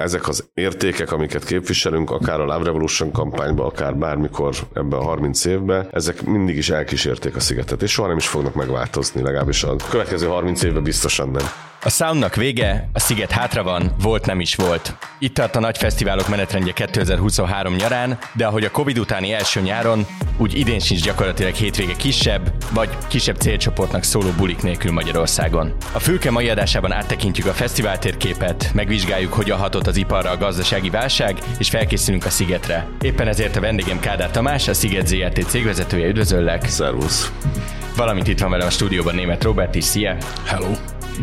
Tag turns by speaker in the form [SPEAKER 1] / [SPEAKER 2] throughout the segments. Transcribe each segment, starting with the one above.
[SPEAKER 1] ezek az értékek, amiket képviselünk, akár a Love Revolution kampányban, akár bármikor ebben a 30 évben, ezek mindig is elkísérték a szigetet, és soha nem is fognak megváltozni, legalábbis a következő 30 évben biztosan nem.
[SPEAKER 2] A soundnak vége, a sziget hátra van, volt nem is volt. Itt tart a nagy fesztiválok menetrendje 2023 nyarán, de ahogy a Covid utáni első nyáron, úgy idén sincs gyakorlatilag hétvége kisebb, vagy kisebb célcsoportnak szóló bulik nélkül Magyarországon. A Fülke mai adásában áttekintjük a fesztivál térképet, megvizsgáljuk, hogyan hatott az iparra a gazdasági válság, és felkészülünk a szigetre. Éppen ezért a vendégem Kádár Tamás, a Sziget ZRT cégvezetője, üdvözöllek!
[SPEAKER 1] Szervusz!
[SPEAKER 2] Valamint itt van velem a stúdióban német Robert is, szia!
[SPEAKER 3] Hello!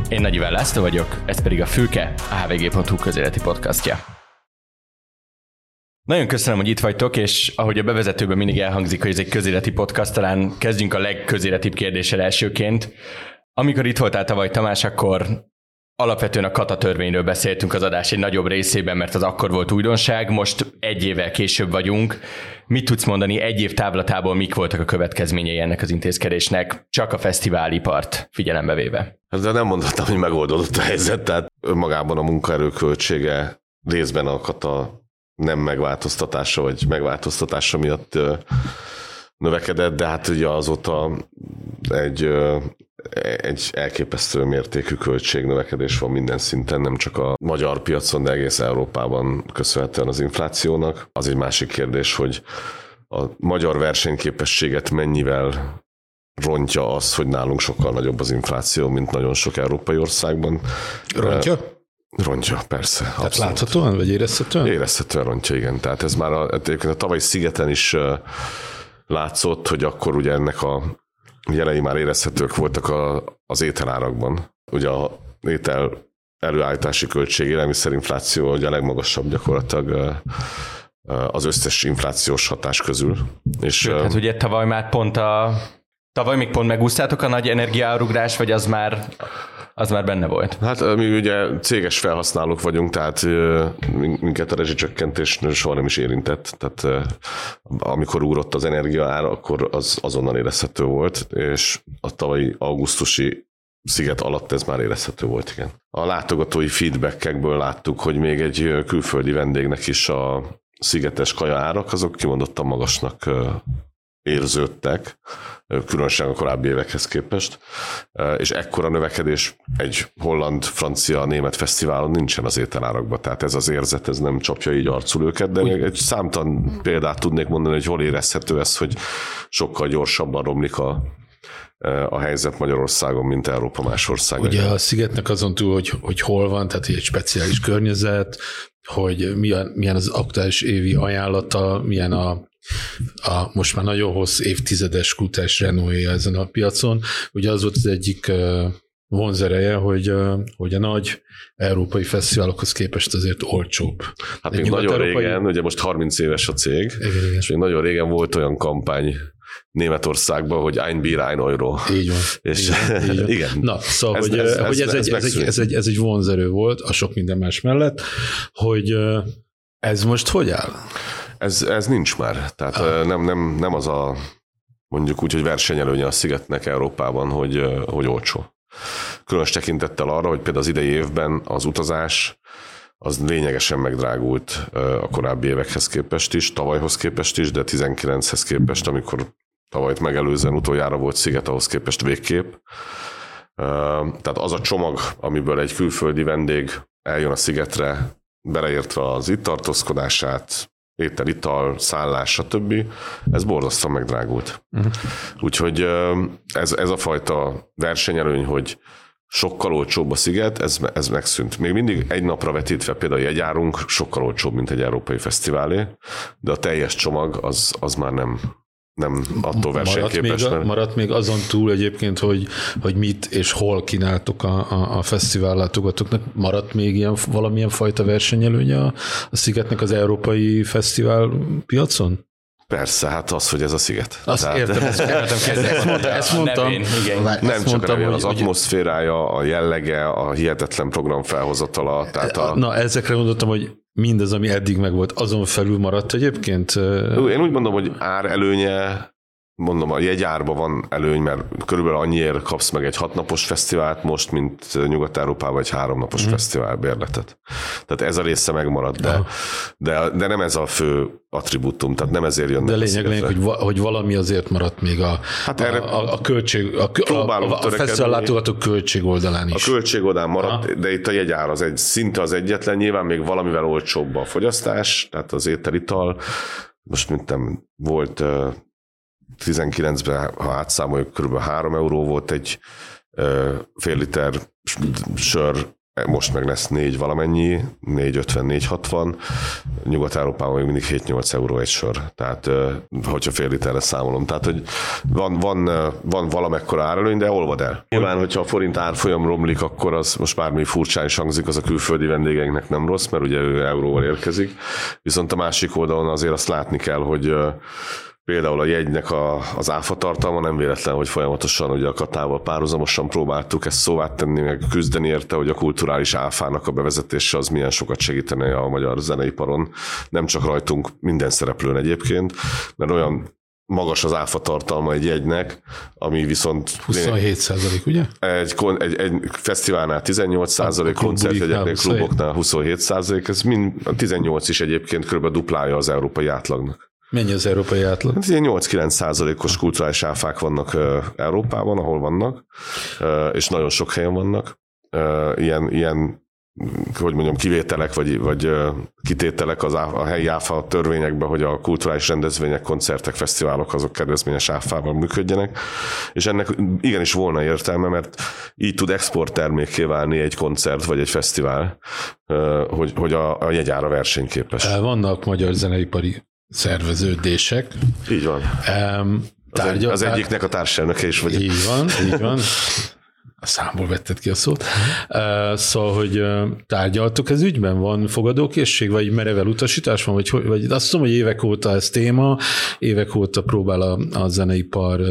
[SPEAKER 2] Én Nagy Iván László vagyok, ez pedig a Fülke, a hvg.hu közéleti podcastja. Nagyon köszönöm, hogy itt vagytok, és ahogy a bevezetőben mindig elhangzik, hogy ez egy közéleti podcast, talán kezdjünk a legközéletibb kérdéssel elsőként. Amikor itt voltál tavaly Tamás, akkor alapvetően a kata törvényről beszéltünk az adás egy nagyobb részében, mert az akkor volt újdonság, most egy évvel később vagyunk. Mit tudsz mondani egy év távlatából, mik voltak a következményei ennek az intézkedésnek, csak a fesztiválipart figyelembe véve?
[SPEAKER 1] De nem mondhatom, hogy megoldódott a helyzet, tehát önmagában a munkaerő költsége részben a kata nem megváltoztatása, vagy megváltoztatása miatt növekedett, de hát ugye azóta egy, egy elképesztő mértékű költségnövekedés van minden szinten, nem csak a magyar piacon, de egész Európában köszönhetően az inflációnak. Az egy másik kérdés, hogy a magyar versenyképességet mennyivel rontja az, hogy nálunk sokkal nagyobb az infláció, mint nagyon sok európai országban.
[SPEAKER 3] Rontja?
[SPEAKER 1] Rontja, persze.
[SPEAKER 3] Tehát abszolút. láthatóan, vagy érezhetően?
[SPEAKER 1] Érezhetően rontja, igen. Tehát ez már a, a tavalyi szigeten is látszott, hogy akkor ugye ennek a jelei már érezhetők voltak a, az ételárakban. Ugye a étel előállítási költség, élelmiszerinfláció ugye a legmagasabb gyakorlatilag az összes inflációs hatás közül.
[SPEAKER 2] És, Sőt, hát ugye tavaly már pont a Tavaly még pont megúsztátok a nagy energiárugrás, vagy az már az már benne volt?
[SPEAKER 1] Hát mi ugye céges felhasználók vagyunk, tehát minket a rezsicsökkentés soha nem is érintett. Tehát amikor ugrott az energia ára, akkor az azonnal érezhető volt, és a tavalyi augusztusi sziget alatt ez már érezhető volt, igen. A látogatói feedbackekből láttuk, hogy még egy külföldi vendégnek is a szigetes kaja árak, azok kimondottan magasnak érződtek, különösen a korábbi évekhez képest, és ekkora növekedés egy holland, francia, német fesztiválon nincsen az ételárakban, tehát ez az érzet, ez nem csapja így arcul őket, de még egy számtalan példát tudnék mondani, hogy hol érezhető ez, hogy sokkal gyorsabban romlik a, a helyzet Magyarországon, mint Európa más ország.
[SPEAKER 3] Ugye a szigetnek azon túl, hogy, hogy hol van, tehát egy speciális környezet, hogy milyen, milyen az aktuális évi ajánlata, milyen a a most már nagyon hossz évtizedes kutás Renault ezen a piacon. Ugye az volt az egyik vonzereje, hogy, hogy a nagy európai fesztiválokhoz képest azért olcsóbb.
[SPEAKER 1] Hát még nagyon régen, ugye most 30 éves a cég, igen, igen. és még nagyon régen volt olyan kampány Németországban, hogy Ein Bier, ein Euro.
[SPEAKER 3] Így van. És van, így van. igen. Na, szóval, ez, hogy, ez, hogy ez, ez, egy, ez, egy, ez, egy, ez egy vonzerő volt a sok minden más mellett, hogy ez most hogy áll?
[SPEAKER 1] Ez, ez nincs már. Tehát ah. nem, nem, nem az a mondjuk úgy, hogy versenyelőnye a szigetnek Európában, hogy, hogy olcsó. Különös tekintettel arra, hogy például az idei évben az utazás az lényegesen megdrágult a korábbi évekhez képest is, tavalyhoz képest is, de 19-hez képest, amikor tavalyt megelőzően utoljára volt sziget, ahhoz képest végkép. Tehát az a csomag, amiből egy külföldi vendég eljön a szigetre, beleértve az itt tartózkodását, étel, ital, szállás, stb. Ez borzasztóan megdrágult. Uh-huh. Úgyhogy ez, ez a fajta versenyelőny, hogy sokkal olcsóbb a sziget, ez, ez megszűnt. Még mindig egy napra vetítve például jegyárunk sokkal olcsóbb, mint egy európai fesztiválé, de a teljes csomag az, az már nem, nem attól versenyképes.
[SPEAKER 3] Maradt még, maradt még azon túl egyébként, hogy, hogy mit és hol kínáltok a, a, a fesztivál látogatóknak, maradt még ilyen, valamilyen fajta versenyelőnye a, a Szigetnek az európai fesztivál piacon?
[SPEAKER 1] Persze, hát az, hogy ez a sziget.
[SPEAKER 3] Azt Tehát, értem, ezt, értem, ezt mondtam. Ezt mondtam nevén,
[SPEAKER 1] igen. Nem ezt csak mondtam, a az hogy, atmoszférája, a jellege, a hihetetlen program felhozatala. Tehát a...
[SPEAKER 3] Na, ezekre mondottam, hogy mindez, ami eddig megvolt, azon felül maradt egyébként?
[SPEAKER 1] Én úgy mondom, hogy ár előnye mondom, a jegyárban van előny, mert körülbelül annyiért kapsz meg egy hatnapos fesztivált most, mint Nyugat-Európában egy háromnapos mm. fesztivál bérletet. Tehát ez a része megmarad, de, de, de nem ez a fő attribútum, tehát nem ezért jönnek.
[SPEAKER 3] De lényeg, lényeg hogy, va, hogy valami azért maradt még a, hát erre a, a, a költség, a, a, a, a fesztivál látogatók költség oldalán is.
[SPEAKER 1] A költség oldalán maradt, Aha. de itt a jegyár az egy szinte az egyetlen, nyilván még valamivel olcsóbb a fogyasztás, tehát az ételital, most mint nem volt 19-ben, ha átszámoljuk, kb. 3 euró volt egy fél liter sör, most meg lesz 4 valamennyi, 4,50, 4,60. Nyugat-Európában még mindig 7-8 euró egy sör, tehát hogyha fél literre számolom. Tehát, hogy van, van, van valamekkora árelőny, de olvad el. Nyilván, hogyha a forint árfolyam romlik, akkor az most bármi furcsán is hangzik, az a külföldi vendégeinknek nem rossz, mert ugye ő euróval érkezik. Viszont a másik oldalon azért azt látni kell, hogy Például a jegynek a, az áfa tartalma nem véletlen, hogy folyamatosan ugye a katával párhuzamosan próbáltuk ezt szóvá tenni, meg küzdeni érte, hogy a kulturális áfának a bevezetése az milyen sokat segítene a magyar zeneiparon. Nem csak rajtunk, minden szereplőn egyébként, mert olyan magas az áfa tartalma egy jegynek, ami viszont...
[SPEAKER 3] 27 százalék, ugye?
[SPEAKER 1] Egy, egy, egy fesztiválnál 18 százalék, koncertjegyeknél, kluboknál 27 százalék, ez mind, 18 is egyébként kb. duplája az európai átlagnak.
[SPEAKER 3] Mennyi az európai átlag?
[SPEAKER 1] Hát ilyen 8-9 százalékos kulturális áfák vannak Európában, ahol vannak, és nagyon sok helyen vannak. Ilyen, ilyen hogy mondjam, kivételek vagy, vagy kitételek az a helyi áfa törvényekben, hogy a kulturális rendezvények, koncertek, fesztiválok azok kedvezményes áfával működjenek, és ennek igenis volna értelme, mert így tud exporttermékké válni egy koncert vagy egy fesztivál, hogy, hogy a, a jegyára versenyképes.
[SPEAKER 3] Vannak magyar zeneipari szerveződések.
[SPEAKER 1] Így van. Um, tárgyal, az, egy, az egyiknek a társelnöke is vagy.
[SPEAKER 3] Így van, így van. a számból vetted ki a szót. Uh, szóval, hogy tárgyaltuk ez ügyben? Van fogadókészség, vagy merevel utasítás van? Vagy, vagy azt tudom, hogy évek óta ez téma, évek óta próbál a, a zeneipar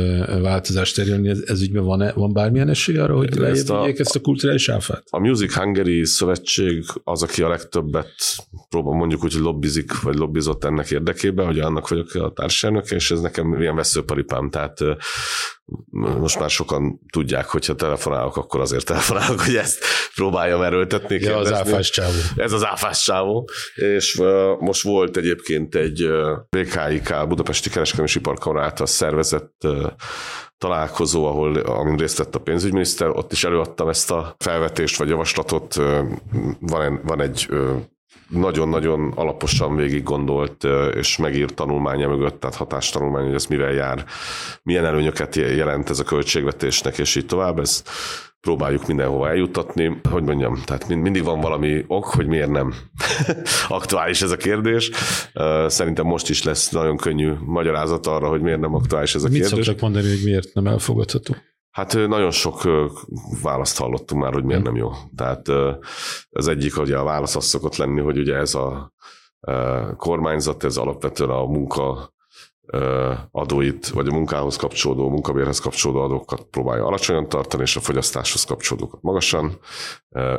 [SPEAKER 3] változást elérni. Ez, ez ügyben van, van bármilyen esély arra, hogy lejjebb a, ezt a kulturális áfát?
[SPEAKER 1] A Music Hungary szövetség az, aki a legtöbbet próbál mondjuk úgy, hogy lobbizik, vagy lobbizott ennek érdekében, hogy annak vagyok a társadalmak, és ez nekem ilyen veszőparipám. Tehát most már sokan tudják, hogyha telefonálok, akkor azért telefonálok, hogy ezt próbáljam erőltetni.
[SPEAKER 3] Ja, az áfás csávó.
[SPEAKER 1] Ez az áfás csávó. És uh, most volt egyébként egy uh, BKIK, Budapesti Kereskedelmi Iparkamara által szervezett uh, találkozó, ahol, amin részt vett a pénzügyminiszter, ott is előadtam ezt a felvetést vagy javaslatot. Van, van egy nagyon-nagyon alaposan végig gondolt és megírt tanulmánya mögött, tehát hatástanulmány, hogy ez mivel jár, milyen előnyöket jelent ez a költségvetésnek, és így tovább. Ez próbáljuk mindenhova eljuttatni. Hogy mondjam, tehát mindig van valami ok, hogy miért nem aktuális ez a kérdés. Szerintem most is lesz nagyon könnyű magyarázat arra, hogy miért nem aktuális ez a
[SPEAKER 3] Mit
[SPEAKER 1] kérdés. Mit
[SPEAKER 3] szoktak mondani, hogy miért nem elfogadható?
[SPEAKER 1] Hát nagyon sok választ hallottunk már, hogy miért nem jó. Tehát az egyik, hogy a válasz az szokott lenni, hogy ugye ez a kormányzat, ez alapvetően a munka adóit, vagy a munkához kapcsolódó, munkabérhez kapcsolódó adókat próbálja alacsonyan tartani, és a fogyasztáshoz kapcsolódókat magasan.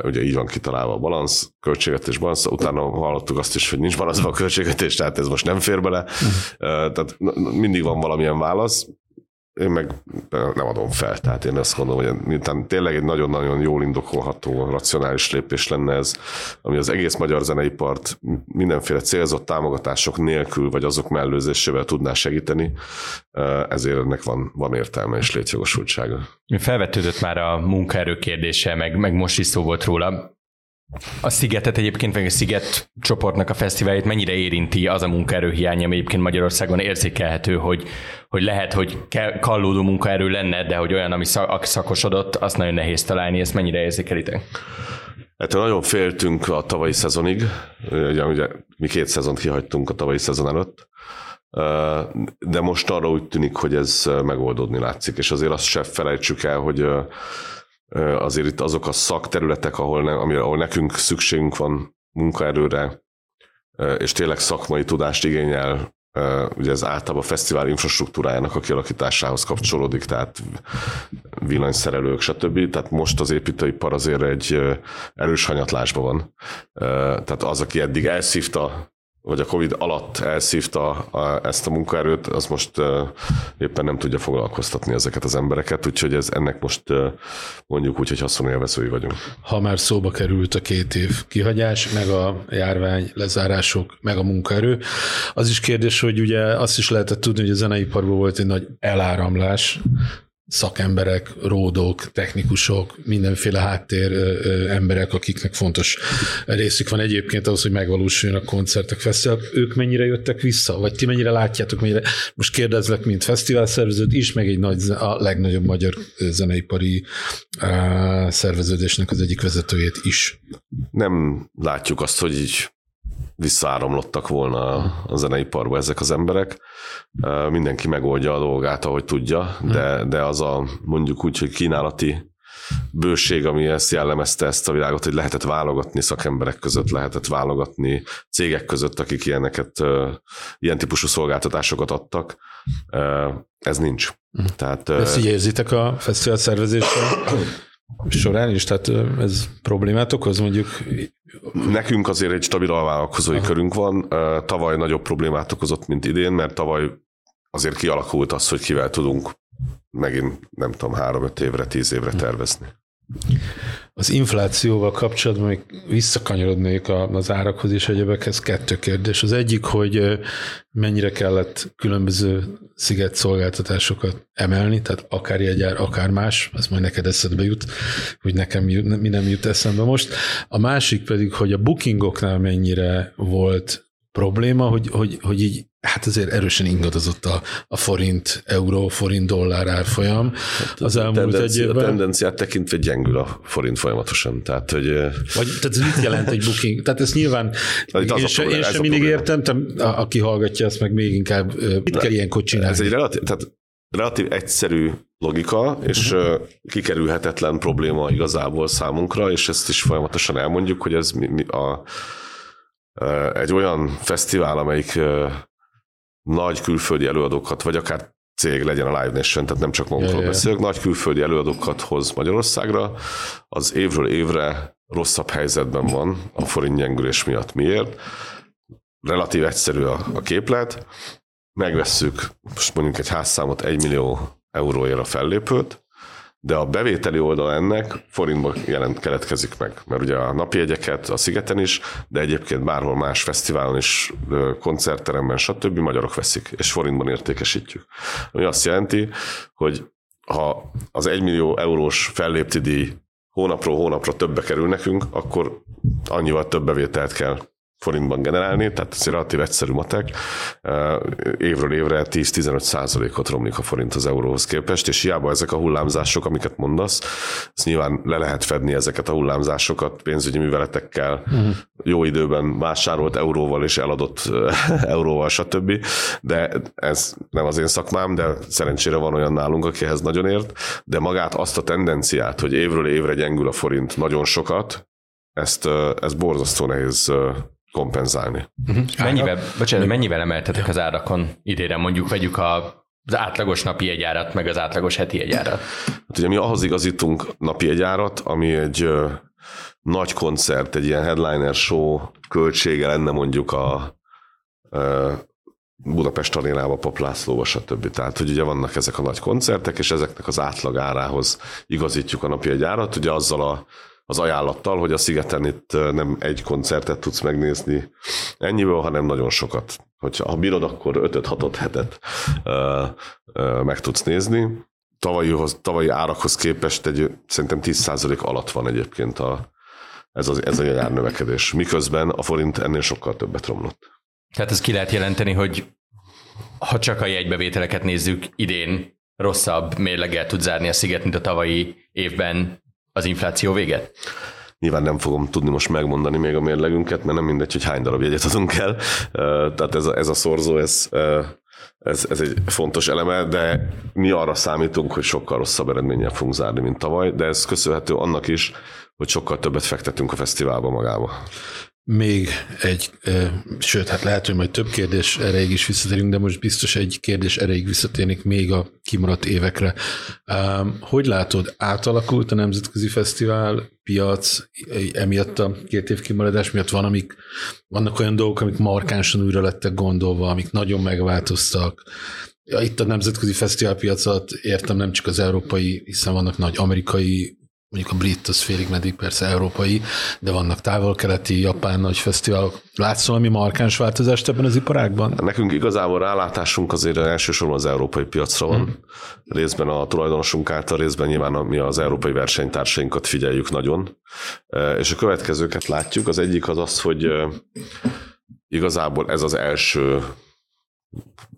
[SPEAKER 1] Ugye így van kitalálva a balansz, költségvetés balansz, utána hallottuk azt is, hogy nincs balanszban a költségvetés, tehát ez most nem fér bele. Uh-huh. Tehát mindig van valamilyen válasz én meg nem adom fel. Tehát én azt gondolom, hogy miután tényleg egy nagyon-nagyon jól indokolható, racionális lépés lenne ez, ami az egész magyar zeneipart mindenféle célzott támogatások nélkül, vagy azok mellőzésével tudná segíteni, ezért ennek van, van értelme és létjogosultsága.
[SPEAKER 2] Felvetődött már a munkaerő kérdése, meg, meg most is szó volt róla. A Szigetet egyébként, vagy a Sziget csoportnak a fesztiválját mennyire érinti az a munkaerőhiány, ami egyébként Magyarországon érzékelhető, hogy, hogy lehet, hogy kallódó munkaerő lenne, de hogy olyan, ami szakosodott, azt nagyon nehéz találni, ezt mennyire érzékelitek?
[SPEAKER 1] Hát nagyon féltünk a tavalyi szezonig, ugye, ugye mi két szezont kihagytunk a tavalyi szezon előtt, de most arra úgy tűnik, hogy ez megoldódni látszik, és azért azt se felejtsük el, hogy azért itt azok a szakterületek, ahol, ne, ahol nekünk szükségünk van munkaerőre, és tényleg szakmai tudást igényel, ugye ez általában a fesztivál infrastruktúrájának a kialakításához kapcsolódik, tehát villanyszerelők, stb. Tehát most az építőipar azért egy erős hanyatlásban van. Tehát az, aki eddig elszívta vagy a Covid alatt elszívta ezt a munkaerőt, az most éppen nem tudja foglalkoztatni ezeket az embereket, úgyhogy ez ennek most mondjuk úgy, hogy haszonélvezői vagyunk.
[SPEAKER 3] Ha már szóba került a két év kihagyás, meg a járvány lezárások, meg a munkaerő, az is kérdés, hogy ugye azt is lehetett tudni, hogy a zeneiparban volt egy nagy eláramlás, szakemberek, ródok, technikusok, mindenféle háttér emberek, akiknek fontos részük van egyébként ahhoz, hogy megvalósuljon a koncertek, fesztiválok. Ők mennyire jöttek vissza? Vagy ti mennyire látjátok, mennyire? Most kérdezlek, mint fesztivál szerveződ is, meg egy nagy, a legnagyobb magyar zeneipari szerveződésnek az egyik vezetőjét is.
[SPEAKER 1] Nem látjuk azt, hogy így visszaáramlottak volna a zeneiparba ezek az emberek. Mindenki megoldja a dolgát, ahogy tudja, de, de az a mondjuk úgy, hogy kínálati bőség, ami ezt jellemezte ezt a világot, hogy lehetett válogatni szakemberek között, lehetett válogatni cégek között, akik ilyeneket, ilyen típusú szolgáltatásokat adtak. Ez nincs.
[SPEAKER 3] Tehát, ezt így érzitek a fesztivál szervezéssel? Során is, tehát ez problémát okoz mondjuk?
[SPEAKER 1] Nekünk azért egy stabil alvállalkozói Aha. körünk van. Tavaly nagyobb problémát okozott, mint idén, mert tavaly azért kialakult az, hogy kivel tudunk megint, nem tudom, három-öt évre, tíz évre tervezni.
[SPEAKER 3] Az inflációval kapcsolatban még visszakanyarodnék az árakhoz és egyebekhez kettő kérdés. Az egyik, hogy mennyire kellett különböző sziget szolgáltatásokat emelni, tehát akár jegyár, akár más, ez majd neked eszedbe jut, hogy nekem mi nem jut eszembe most. A másik pedig, hogy a bookingoknál mennyire volt probléma, hogy, hogy, hogy így hát azért erősen ingadozott a, a forint, euró, forint, dollár árfolyam hát az elmúlt egy évben.
[SPEAKER 1] A tendenciát tekintve gyengül a forint folyamatosan. Tehát, hogy...
[SPEAKER 3] Vagy, tehát ez mit jelent egy booking? Tehát ez nyilván én, se, én sem mindig értem, te, aki hallgatja ezt meg még inkább, mit De kell ilyenkor csinálni?
[SPEAKER 1] Ez egy relatív, tehát relatív egyszerű logika, és uh-huh. kikerülhetetlen probléma igazából számunkra, és ezt is folyamatosan elmondjuk, hogy ez mi, mi a, egy olyan fesztivál, amelyik nagy külföldi előadókat, vagy akár cég legyen a Live Nation, tehát nem csak magunkról beszélek, nagy külföldi előadókat hoz Magyarországra, az évről évre rosszabb helyzetben van a forint gyengülés miatt. Miért? Relatív egyszerű a, a képlet, megvesszük most mondjuk egy házszámot 1 millió euróért a fellépőt, de a bevételi oldal ennek forintban jelent keletkezik meg, mert ugye a napi jegyeket a Szigeten is, de egyébként bárhol más fesztiválon is, koncertteremben, stb. magyarok veszik, és forintban értékesítjük. Ami azt jelenti, hogy ha az 1 millió eurós fellépti díj hónapról hónapra többe kerül nekünk, akkor annyival több bevételt kell forintban generálni, tehát ez egy relatív egyszerű matek. Évről évre 10-15 százalékot romlik a forint az euróhoz képest, és hiába ezek a hullámzások, amiket mondasz, ez nyilván le lehet fedni ezeket a hullámzásokat pénzügyi műveletekkel, uh-huh. jó időben vásárolt euróval és eladott euróval, stb. De ez nem az én szakmám, de szerencsére van olyan nálunk, aki ehhez nagyon ért, de magát azt a tendenciát, hogy évről évre gyengül a forint nagyon sokat, ezt, ez borzasztó nehéz kompenzálni.
[SPEAKER 2] Uh-huh. Mennyivel, bocsánat, mennyivel emeltetek az árakon idére? Mondjuk vegyük a az átlagos napi egyárat, meg az átlagos heti egyárat.
[SPEAKER 1] Hát ugye mi ahhoz igazítunk napi egyárat, ami egy ö, nagy koncert, egy ilyen headliner show költsége lenne mondjuk a ö, Budapest arénába, Paplászlóba, stb. Tehát, hogy ugye vannak ezek a nagy koncertek, és ezeknek az átlag árához igazítjuk a napi egyárat, ugye azzal a az ajánlattal, hogy a szigeten itt nem egy koncertet tudsz megnézni ennyiből, hanem nagyon sokat. Hogyha ha bírod, akkor 5-6 hetet meg tudsz nézni. Tavalyihoz, tavalyi árakhoz képest egy, szerintem 10% alatt van egyébként a, ez, az, ez a járnövekedés. Miközben a forint ennél sokkal többet romlott.
[SPEAKER 2] Tehát ez ki lehet jelenteni, hogy ha csak a jegybevételeket nézzük, idén rosszabb mérleggel tud zárni a sziget, mint a tavalyi évben az infláció véget?
[SPEAKER 1] Nyilván nem fogom tudni most megmondani még a mérlegünket, mert nem mindegy, hogy hány darab jegyet adunk el. Tehát ez a, ez a szorzó, ez, ez, ez egy fontos eleme, de mi arra számítunk, hogy sokkal rosszabb eredménnyel fogunk zárni, mint tavaly, de ez köszönhető annak is, hogy sokkal többet fektetünk a fesztiválba magába.
[SPEAKER 3] Még egy, sőt, hát lehet, hogy majd több kérdés erejéig is visszatérünk, de most biztos egy kérdés erejéig visszatérnék még a kimaradt évekre. Hogy látod, átalakult a Nemzetközi Fesztivál piac emiatt a két év kimaradás miatt van, amik, vannak olyan dolgok, amik markánsan újra lettek gondolva, amik nagyon megváltoztak. Itt a nemzetközi fesztiválpiacot értem nem csak az európai, hiszen vannak nagy amerikai mondjuk a brit az félig meddig persze európai, de vannak távol-keleti, japán nagy fesztiválok. Látsz valami markáns változást ebben az iparágban?
[SPEAKER 1] Nekünk igazából rálátásunk azért elsősorban az európai piacra van. Hmm. Részben a tulajdonosunk által, részben nyilván mi az európai versenytársainkat figyeljük nagyon. E, és a következőket látjuk. Az egyik az az, hogy e, igazából ez az első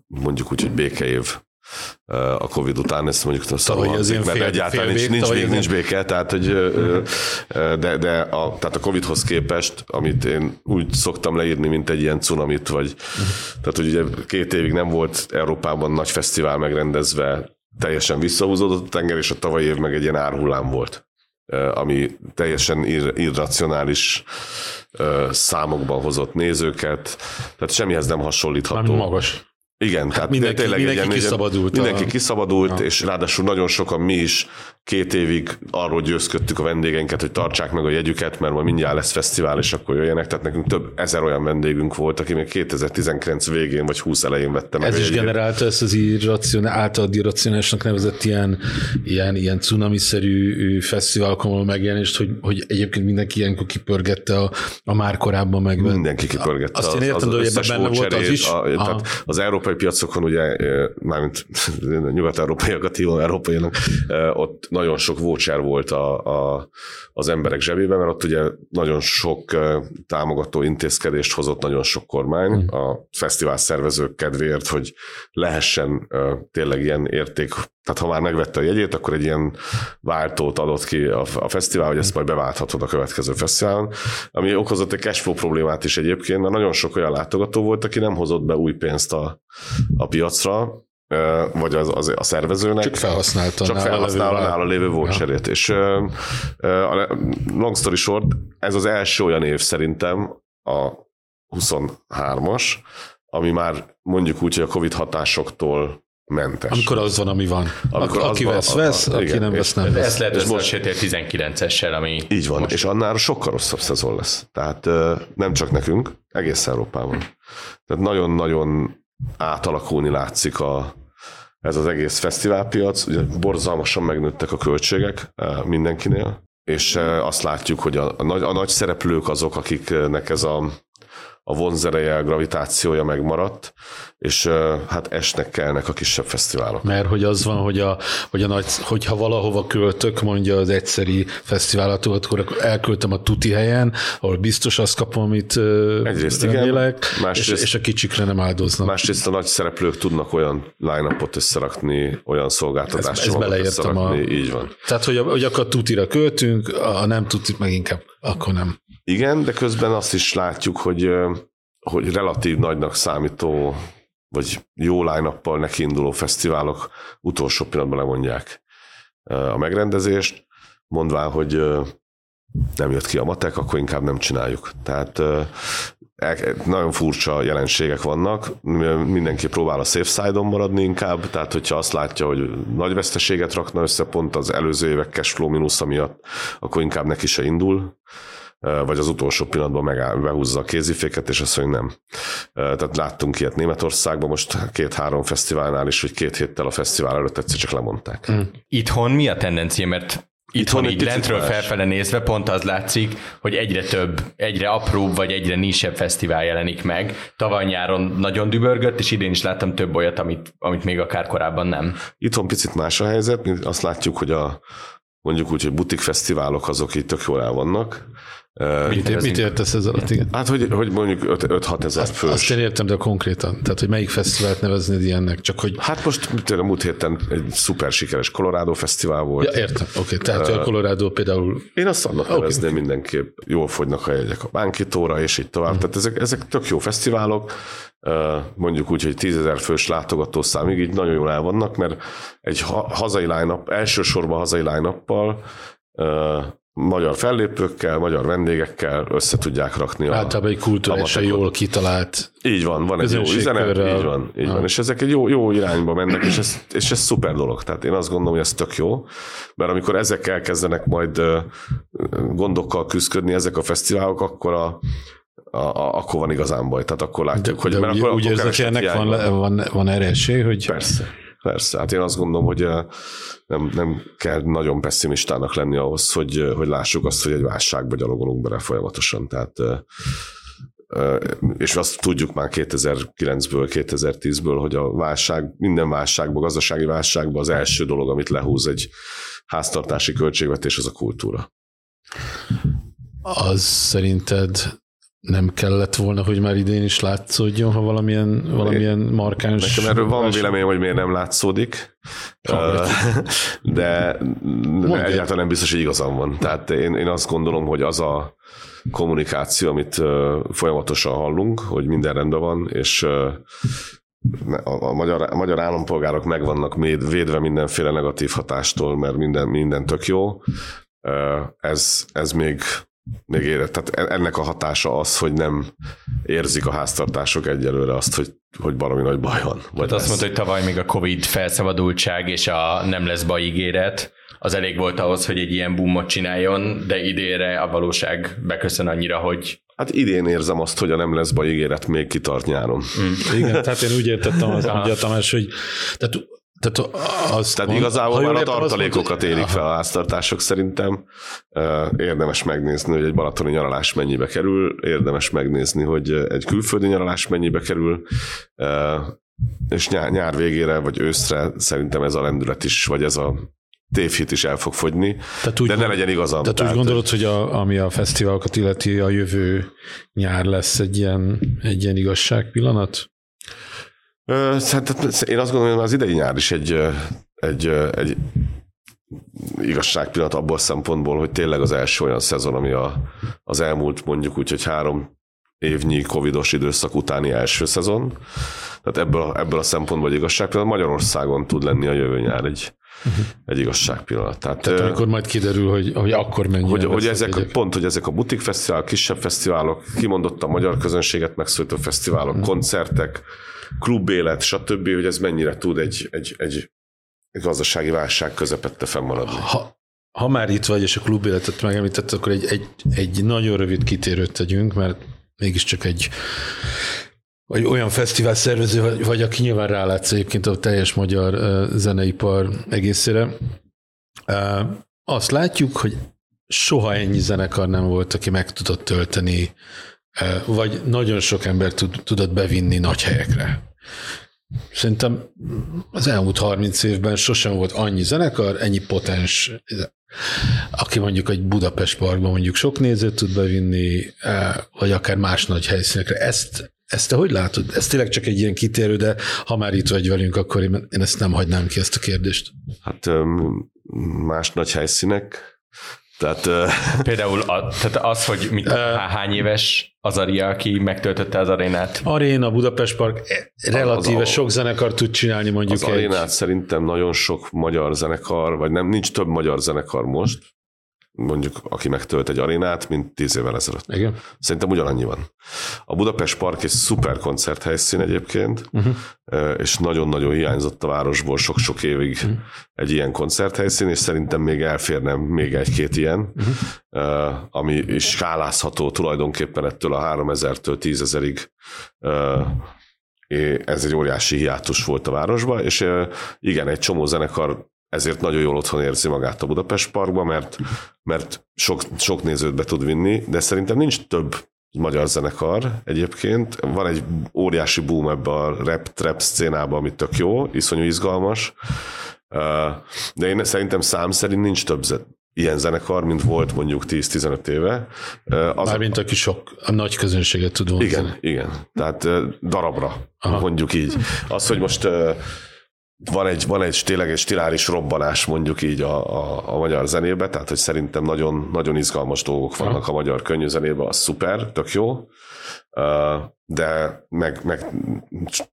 [SPEAKER 1] mondjuk úgy, hogy békeév a Covid után, ezt mondjuk
[SPEAKER 3] tavaly az mert fél,
[SPEAKER 1] egyáltalán
[SPEAKER 3] fél
[SPEAKER 1] nincs, nincs, nincs, nincs béke, tehát, hogy, de, de a, tehát a Covidhoz képest, amit én úgy szoktam leírni, mint egy ilyen cunamit, vagy tehát, hogy ugye két évig nem volt Európában nagy fesztivál megrendezve, teljesen visszahúzódott a tenger, és a tavalyi év meg egy ilyen árhullám volt ami teljesen ir- irracionális számokban hozott nézőket, tehát semmihez nem hasonlítható.
[SPEAKER 3] Nem magas.
[SPEAKER 1] Igen, hát tehát
[SPEAKER 3] mindenki,
[SPEAKER 1] tényleg
[SPEAKER 3] mindenki
[SPEAKER 1] egy
[SPEAKER 3] kiszabadult.
[SPEAKER 1] Mindenki a... kiszabadult, ja. és ráadásul nagyon sokan mi is két évig arról győzködtük a vendégeinket, hogy tartsák meg a jegyüket, mert ma mindjárt lesz fesztivál, és akkor jöjjenek. Tehát nekünk több ezer olyan vendégünk volt, aki még 2019 végén vagy 20 elején vette meg.
[SPEAKER 3] Ez is generálta ezt az irracionál, általad irracionálisnak nevezett ilyen, ilyen, ilyen cunami-szerű fesztiválokon megjelenést, hogy, hogy egyébként mindenki ilyenkor kipörgette a, a már korábban meg.
[SPEAKER 1] Mindenki kipörgette.
[SPEAKER 3] Azt én értem, hogy ebben benne volt az is. A,
[SPEAKER 1] tehát az európai piacokon ugye, mármint nyugat-európaiakat hívom európaiak, ott nagyon sok voucher volt a, a, az emberek zsebében, mert ott ugye nagyon sok támogató intézkedést hozott nagyon sok kormány mm. a fesztivál szervezők kedvéért, hogy lehessen tényleg ilyen érték, tehát ha már megvette a jegyét, akkor egy ilyen váltót adott ki a, a fesztivál, hogy ezt majd beválthatod a következő fesztiválon, ami okozott egy cashflow problémát is egyébként, mert nagyon sok olyan látogató volt, aki nem hozott be új pénzt a, a piacra, vagy az, az, a szervezőnek.
[SPEAKER 3] Csak felhasználta
[SPEAKER 1] Csak felhasználta a nála lévő voucherét. Ja. És uh, long story short, ez az első olyan év szerintem a 23-as, ami már mondjuk úgy, hogy a Covid hatásoktól mentes.
[SPEAKER 3] Amikor az van, ami van. Amikor aki van, vesz, vesz, a, aki igen, nem vesz, nem vesz.
[SPEAKER 2] Ezt lehet összehasonlítani a 19-essel, ami
[SPEAKER 1] Így van, most és annál sokkal rosszabb szezon lesz. Tehát nem csak nekünk, egész Európában. Tehát nagyon-nagyon átalakulni látszik a, ez az egész fesztiválpiac. Ugye borzalmasan megnőttek a költségek eh, mindenkinél, és eh, azt látjuk, hogy a, a, nagy, a nagy szereplők azok, akiknek ez a a vonzereje, a gravitációja megmaradt, és hát esnek kellnek a kisebb fesztiválok.
[SPEAKER 3] Mert hogy az van, hogy, a, hogy a nagy, hogyha valahova költök, mondja az egyszeri fesztiválatot, akkor elköltöm a tuti helyen, ahol biztos azt kapom, amit
[SPEAKER 1] Egyrészt remélek, igen,
[SPEAKER 3] másrészt, és, és, a kicsikre nem áldoznak.
[SPEAKER 1] Másrészt a nagy szereplők tudnak olyan line-upot összerakni, olyan szolgáltatásokat összerakni, a... így van.
[SPEAKER 3] Tehát, hogy, hogy akkor tutira költünk, a nem tutit meg inkább akkor nem.
[SPEAKER 1] Igen, de közben azt is látjuk, hogy, hogy relatív nagynak számító, vagy jó line nekiinduló fesztiválok utolsó pillanatban lemondják a megrendezést, mondván, hogy nem jött ki a matek, akkor inkább nem csináljuk. Tehát nagyon furcsa jelenségek vannak, mindenki próbál a safe side-on maradni inkább, tehát hogyha azt látja, hogy nagy veszteséget rakna össze pont az előző évek cashflow mínusza miatt, akkor inkább neki se indul vagy az utolsó pillanatban megáll, behúzza a kéziféket, és azt mondja, nem. Tehát láttunk ilyet Németországban, most két-három fesztiválnál is, hogy két héttel a fesztivál előtt egyszer csak lemondták. Hmm.
[SPEAKER 2] Itthon mi a tendencia? Mert Itthon, Itthon így lentről más. felfele nézve pont az látszik, hogy egyre több, egyre apróbb vagy egyre nisebb fesztivál jelenik meg. Tavaly nyáron nagyon dübörgött, és idén is láttam több olyat, amit, amit még akár korábban nem.
[SPEAKER 1] Itthon picit más a helyzet, azt látjuk, hogy a mondjuk úgy, hogy butik fesztiválok azok itt tök jól el vannak,
[SPEAKER 3] Mit, mit értesz ez alatt? Igen?
[SPEAKER 1] Hát, hogy, hogy mondjuk 5-6 ezer fős.
[SPEAKER 3] Azt én értem, de konkrétan. Tehát, hogy melyik fesztivált neveznéd ilyennek? Csak hogy...
[SPEAKER 1] Hát most tényleg múlt héten egy szuper sikeres Colorado fesztivál volt.
[SPEAKER 3] Ja, értem. Oké, okay. tehát uh, a Colorado például...
[SPEAKER 1] Én azt annak okay. nevezném mindenképp. Jól fogynak a jegyek a bánkitóra, és így tovább. Uh-huh. Tehát ezek, ezek tök jó fesztiválok. mondjuk úgy, hogy tízezer fős látogatószámig így nagyon jól el vannak, mert egy hazai line elsősorban hazai line magyar fellépőkkel, magyar vendégekkel össze tudják rakni a
[SPEAKER 3] Általában egy kulturálisan jól kitalált
[SPEAKER 1] Így van, van egy jó üzenet, így van, így
[SPEAKER 3] Ah.
[SPEAKER 1] van. És ezek egy jó, jó irányba mennek, és ez, és ez szuper dolog. Tehát én azt gondolom, hogy ez tök jó, mert amikor ezek elkezdenek majd gondokkal küzdködni, ezek a fesztiválok, akkor a, a, a, akkor van igazán baj. Tehát akkor látjuk, hogy
[SPEAKER 3] de
[SPEAKER 1] mert
[SPEAKER 3] úgy,
[SPEAKER 1] akkor,
[SPEAKER 3] úgy érzek, ennek van, van, van erre esély, hogy
[SPEAKER 1] Persze, persze. Hát én azt gondolom, hogy eh, nem, nem kell nagyon pessimistának lenni ahhoz, hogy, eh, hogy lássuk azt, hogy egy válságba gyalogolunk bele folyamatosan. Tehát eh, és azt tudjuk már 2009-ből, 2010-ből, hogy a válság, minden válságban, gazdasági válságban az első dolog, amit lehúz egy háztartási költségvetés, az a kultúra.
[SPEAKER 3] az szerinted nem kellett volna, hogy már idén is látszódjon, ha valamilyen, valamilyen markáns...
[SPEAKER 1] Nekem erről van véleményem, hogy miért nem látszódik,
[SPEAKER 3] Hallgat.
[SPEAKER 1] de,
[SPEAKER 3] egy.
[SPEAKER 1] egyáltalán nem biztos, hogy igazam van. Tehát én, én azt gondolom, hogy az a kommunikáció, amit folyamatosan hallunk, hogy minden rendben van, és a, a, magyar, a magyar állampolgárok meg vannak védve mindenféle negatív hatástól, mert minden, minden tök jó. Ez, ez még, még éret. Tehát ennek a hatása az, hogy nem érzik a háztartások egyelőre azt, hogy, hogy valami nagy baj van. Vagy
[SPEAKER 2] Tehát azt mondta, hogy tavaly még a Covid felszabadultság és a nem lesz baj ígéret, az elég volt ahhoz, hogy egy ilyen boomot csináljon, de idénre a valóság beköszön annyira, hogy
[SPEAKER 1] Hát idén érzem azt, hogy a nem lesz baj ígéret még kitart nyáron.
[SPEAKER 3] Igen, tehát én úgy értettem, az mondja Tamás, hogy tehát, tehát azt
[SPEAKER 1] Tehát
[SPEAKER 3] mond-
[SPEAKER 1] igazából már a tartalékokat érik fel a háztartások szerintem. Érdemes megnézni, hogy egy balatoni nyaralás mennyibe kerül, érdemes megnézni, hogy egy külföldi nyaralás mennyibe kerül, és nyár, nyár végére vagy őszre szerintem ez a lendület is, vagy ez a tévhit is el fog fogyni,
[SPEAKER 3] Tehát úgy
[SPEAKER 1] de ne legyen igazam.
[SPEAKER 3] Tehát úgy gondolod, hogy a, ami a fesztiválokat illeti, a jövő nyár lesz egy ilyen, egy ilyen igazság pillanat?
[SPEAKER 1] Szerintem én azt gondolom, hogy az idei nyár is egy, egy, egy igazságpillanat abból a szempontból, hogy tényleg az első olyan szezon, ami a, az elmúlt mondjuk úgy, hogy három évnyi covidos időszak utáni első szezon. Tehát ebből, ebből a szempontból egy igazságpillanat Magyarországon tud lenni a jövő nyár egy, egy igazságpillanat. Tehát,
[SPEAKER 3] Tehát
[SPEAKER 1] ö,
[SPEAKER 3] amikor majd kiderül, hogy, hogy akkor mennyi.
[SPEAKER 1] hogy, hogy ezek, pont, hogy ezek a butik fesztiválok, kisebb fesztiválok, kimondott a magyar közönséget megszólító fesztiválok,
[SPEAKER 3] Mhm.
[SPEAKER 1] koncertek, klubélet, stb., hogy ez mennyire tud egy, egy, egy, egy gazdasági válság közepette fennmaradni.
[SPEAKER 3] ha, ha már itt vagy, és a klubéletet megemlített, akkor egy, egy, egy nagyon rövid kitérőt tegyünk, mert mégiscsak egy vagy olyan fesztivál szervező vagy, vagy aki nyilván rálátsz egyébként a teljes magyar zeneipar egészére. Azt látjuk, hogy soha ennyi zenekar nem volt, aki meg tudott tölteni, vagy nagyon sok ember tud, tudott bevinni nagy helyekre. Szerintem az elmúlt 30 évben sosem volt annyi zenekar, ennyi potens, aki mondjuk egy Budapest parkban mondjuk sok nézőt tud bevinni, vagy akár más nagy helyszínekre. Ezt, ezt te hogy látod? Ez tényleg csak egy ilyen kitérő, de ha már itt vagy velünk, akkor én én ezt nem hagynám ki, ezt a kérdést.
[SPEAKER 1] Hát más nagy helyszínek, tehát
[SPEAKER 2] például a, tehát az, hogy mit, hány éves az Aria, aki megtöltötte az arénát.
[SPEAKER 3] Aréna, Budapest Park, eh, relatíve
[SPEAKER 1] Az a-
[SPEAKER 3] sok zenekar tud csinálni mondjuk
[SPEAKER 1] az
[SPEAKER 3] egy...
[SPEAKER 1] arénát szerintem nagyon sok magyar zenekar, vagy nem, nincs több magyar zenekar most, mondjuk aki megtölt egy arénát, mint tíz évvel ezelőtt.
[SPEAKER 3] Igen.
[SPEAKER 1] Szerintem ugyanannyi van. A Budapest Park egy szuper koncerthelyszín egyébként, uh-huh. és nagyon-nagyon hiányzott a városból sok-sok évig uh-huh. egy ilyen koncerthelyszín, és szerintem még elférne még egy-két ilyen, uh-huh. ami is skálázható tulajdonképpen ettől a 3000-től 10.000-ig. Ez egy óriási hiátus volt a városban, és igen, egy csomó zenekar ezért nagyon jól otthon érzi magát a Budapest Parkban, mert, mert sok, sok nézőt be tud vinni, de szerintem nincs több magyar zenekar egyébként. Van egy óriási boom ebbe a rap, trap szcénába, ami tök jó, iszonyú izgalmas, de én szerintem szám szerint nincs több ilyen zenekar, mint volt mondjuk 10-15 éve.
[SPEAKER 3] Az Mármint aki sok, a nagy közönséget tud
[SPEAKER 1] vonzani. Igen, igen. Tehát darabra, Aha. mondjuk így. Az, hogy most van egy, van egy tényleg egy stiláris robbanás mondjuk így a, a, a magyar zenébe, tehát hogy szerintem nagyon, nagyon izgalmas dolgok vannak a magyar könnyű zenébe, az szuper, tök jó, de meg, meg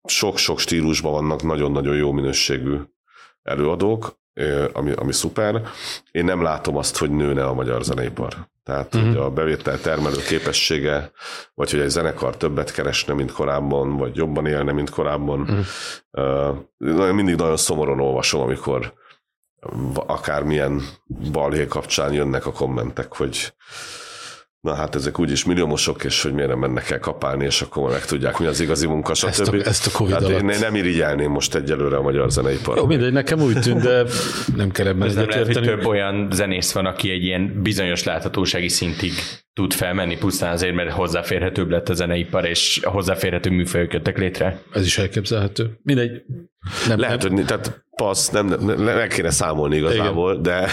[SPEAKER 1] sok-sok stílusban vannak nagyon-nagyon jó minőségű előadók, ami, ami szuper. Én nem látom azt, hogy nőne a magyar zeneipar. Tehát uh-huh. hogy a bevétel termelő képessége, vagy hogy egy zenekar többet keresne, mint korábban, vagy jobban élne, mint korábban. Uh-huh. Uh, mindig nagyon szomorúan olvasom, amikor akármilyen balhé kapcsán jönnek a kommentek, hogy na hát ezek úgyis milliómosok, és hogy miért nem mennek el kapálni, és akkor meg tudják, mi az igazi munka, stb.
[SPEAKER 3] Ezt a, ezt a Covid hát
[SPEAKER 1] alatt. én nem irigyelném most egyelőre a magyar zeneipar.
[SPEAKER 3] Jó, mindegy, nekem úgy tűnt, de nem kell ebben
[SPEAKER 2] nem lehet, hogy több olyan zenész van, aki egy ilyen bizonyos láthatósági szintig tud felmenni pusztán azért, mert hozzáférhetőbb lett a zeneipar, és a hozzáférhető műfajok jöttek létre.
[SPEAKER 3] Ez is elképzelhető. Mindegy.
[SPEAKER 1] Nem, Lehet, nem. hogy tehát passz, nem, nem, nem kéne számolni igazából, de,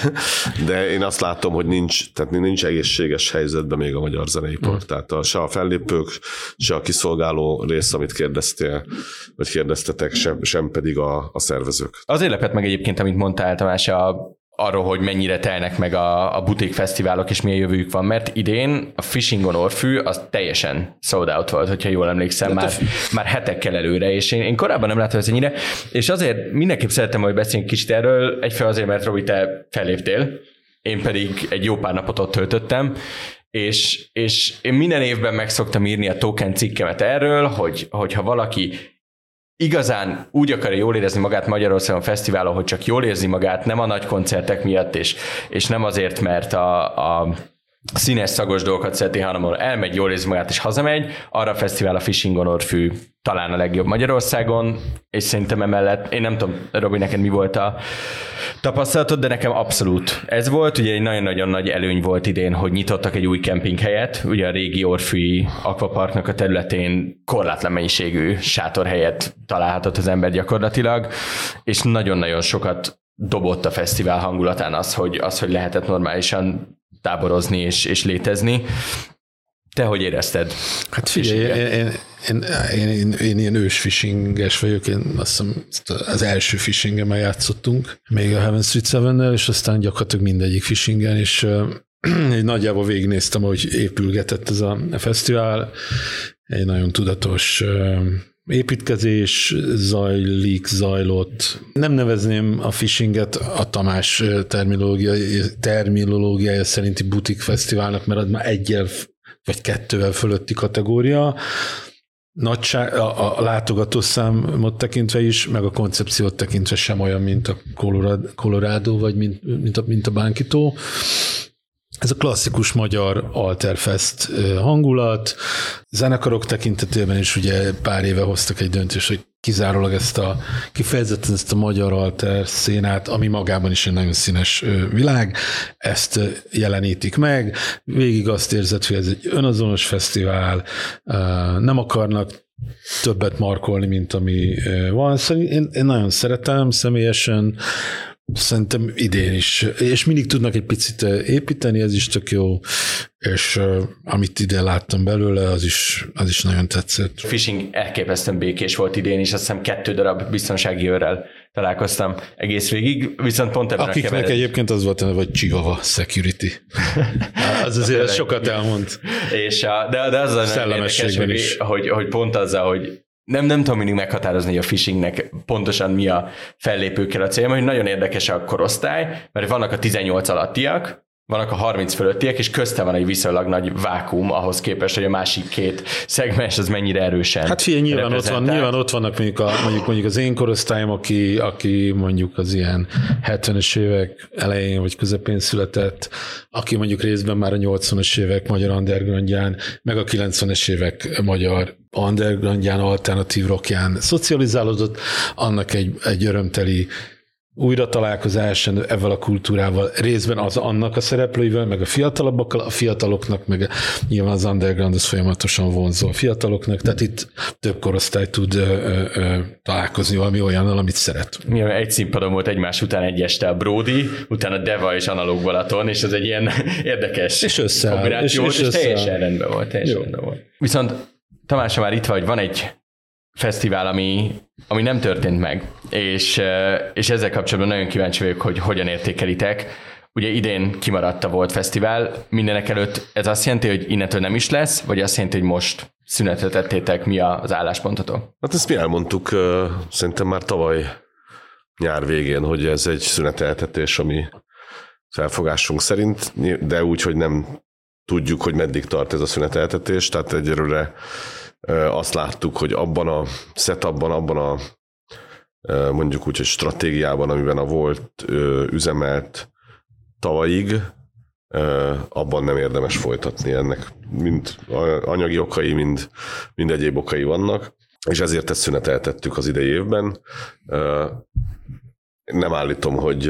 [SPEAKER 1] de én azt látom, hogy nincs, tehát nincs egészséges helyzetben még a magyar zeneipar. Mm. Tehát a, se a fellépők, se a kiszolgáló rész, amit kérdeztél, vagy kérdeztetek, sem, sem pedig a, a szervezők.
[SPEAKER 2] Azért lepett meg egyébként, amit mondtál Tamás, a arról, hogy mennyire telnek meg a, a buték fesztiválok, és milyen jövőjük van, mert idén a Fishing on Orfű az teljesen sold out volt, hogyha jól emlékszem, már, már hetekkel előre, és én, én korábban nem láttam ezt ennyire, és azért mindenképp szerettem, hogy beszéljünk kicsit erről, egyfelől azért, mert Robi, te felléptél, én pedig egy jó pár napot ott töltöttem, és, és én minden évben meg szoktam írni a token cikkemet erről, hogy, hogyha valaki igazán úgy akarja jól érezni magát Magyarországon fesztiválon, hogy csak jól érzi magát, nem a nagy koncertek miatt, és, és nem azért, mert a, a színes, szagos dolgokat szereti, hanem elmegy, jól érzi magát, és hazamegy. Arra a fesztivál a Fishing on Orfű talán a legjobb Magyarországon, és szerintem emellett, én nem tudom, Robi, neked mi volt a tapasztalatod, de nekem abszolút ez volt. Ugye egy nagyon-nagyon nagy előny volt idén, hogy nyitottak egy új kempinghelyet, ugye a régi Orfűi Aquaparknak a területén korlátlan mennyiségű sátorhelyet találhatott az ember gyakorlatilag, és nagyon-nagyon sokat dobott a fesztivál hangulatán az, hogy, az, hogy lehetett normálisan táborozni és, és létezni. Te hogy érezted?
[SPEAKER 3] Hát figyelj, én, én, én, én, én ilyen ős fishinges vagyok, én azt hiszem az első fishingemmel játszottunk, még a Heaven Street 7 és aztán gyakorlatilag mindegyik fishingen, és uh, nagyjából végignéztem, hogy épülgetett ez a fesztivál, egy nagyon tudatos építkezés zajlik, zajlott. Nem nevezném a fishinget a Tamás terminológiai, terminológiája szerinti butik fesztiválnak, mert az már egyel vagy kettővel fölötti kategória. Nagyság, a, a látogatószámot tekintve is, meg a koncepciót tekintve sem olyan, mint a Colorado, vagy mint, mint a, mint a Bánkitó. Ez a klasszikus magyar Alterfest hangulat. Zenekarok tekintetében is ugye pár éve hoztak egy döntést, hogy kizárólag ezt a, kifejezetten ezt a magyar alter szénát, ami magában is egy nagyon színes világ, ezt jelenítik meg. Végig azt érzed, hogy ez egy önazonos fesztivál, nem akarnak többet markolni, mint ami van. Szóval én, én nagyon szeretem személyesen, Szerintem idén is. És mindig tudnak egy picit építeni, ez is tök jó, és uh, amit ide láttam belőle, az is, az is nagyon tetszett.
[SPEAKER 2] Fishing elképesztően békés volt idén is, azt hiszem kettő darab biztonsági őrrel találkoztam egész végig, viszont pont ebben
[SPEAKER 3] Akiknek a kevered... egyébként az volt, hogy Chihuahua Security. az azért az sokat elmond.
[SPEAKER 2] És a, de, de az a érdekes, hogy, hogy, hogy pont azzal, hogy nem, nem tudom mindig meghatározni, hogy a phishingnek pontosan mi a fellépőkkel a célja, hogy nagyon érdekes a korosztály, mert vannak a 18 alattiak, vannak a 30 fölöttiek, és közte van egy viszonylag nagy vákum ahhoz képest, hogy a másik két szegmens az mennyire erősen
[SPEAKER 3] Hát figyelj, nyilván ott, van, nyilván ott vannak mondjuk, a, mondjuk, mondjuk az én korosztályom, aki, aki mondjuk az ilyen 70-es évek elején vagy közepén született, aki mondjuk részben már a 80-as évek magyar undergroundján, meg a 90-es évek magyar undergroundján, alternatív rockján szocializálódott, annak egy, egy örömteli újra találkozás ezzel a kultúrával, részben az annak a szereplőivel, meg a fiatalabbakkal, a fiataloknak, meg nyilván az underground az folyamatosan vonzó a fiataloknak, tehát itt több korosztály tud ö, ö, találkozni valami olyannal, amit szeret.
[SPEAKER 2] Ja, egy színpadon volt egymás után egy este a Brody, utána Deva és Analóg Balaton, és ez egy ilyen érdekes
[SPEAKER 3] és összeáll, kombináció
[SPEAKER 2] és, és, és teljesen rendben volt. Teljesen rendben volt. Viszont Tamás, már itt vagy, van egy fesztivál, ami, ami nem történt meg, és, és ezzel kapcsolatban nagyon kíváncsi vagyok, hogy hogyan értékelitek. Ugye idén kimaradt Volt Fesztivál, mindenek előtt ez azt jelenti, hogy innentől nem is lesz, vagy azt jelenti, hogy most szünetet tettétek, mi az álláspontotok?
[SPEAKER 1] Hát ezt mi elmondtuk szerintem már tavaly nyár végén, hogy ez egy szüneteltetés, ami felfogásunk szerint, de úgy, hogy nem tudjuk, hogy meddig tart ez a szüneteltetés, tehát egyelőre azt láttuk, hogy abban a setupban, abban a mondjuk úgy, hogy stratégiában, amiben a volt üzemelt tavalyig, abban nem érdemes folytatni ennek. Mind anyagi okai, mind, mind egyéb okai vannak, és ezért ezt szüneteltettük az idei évben. Nem állítom, hogy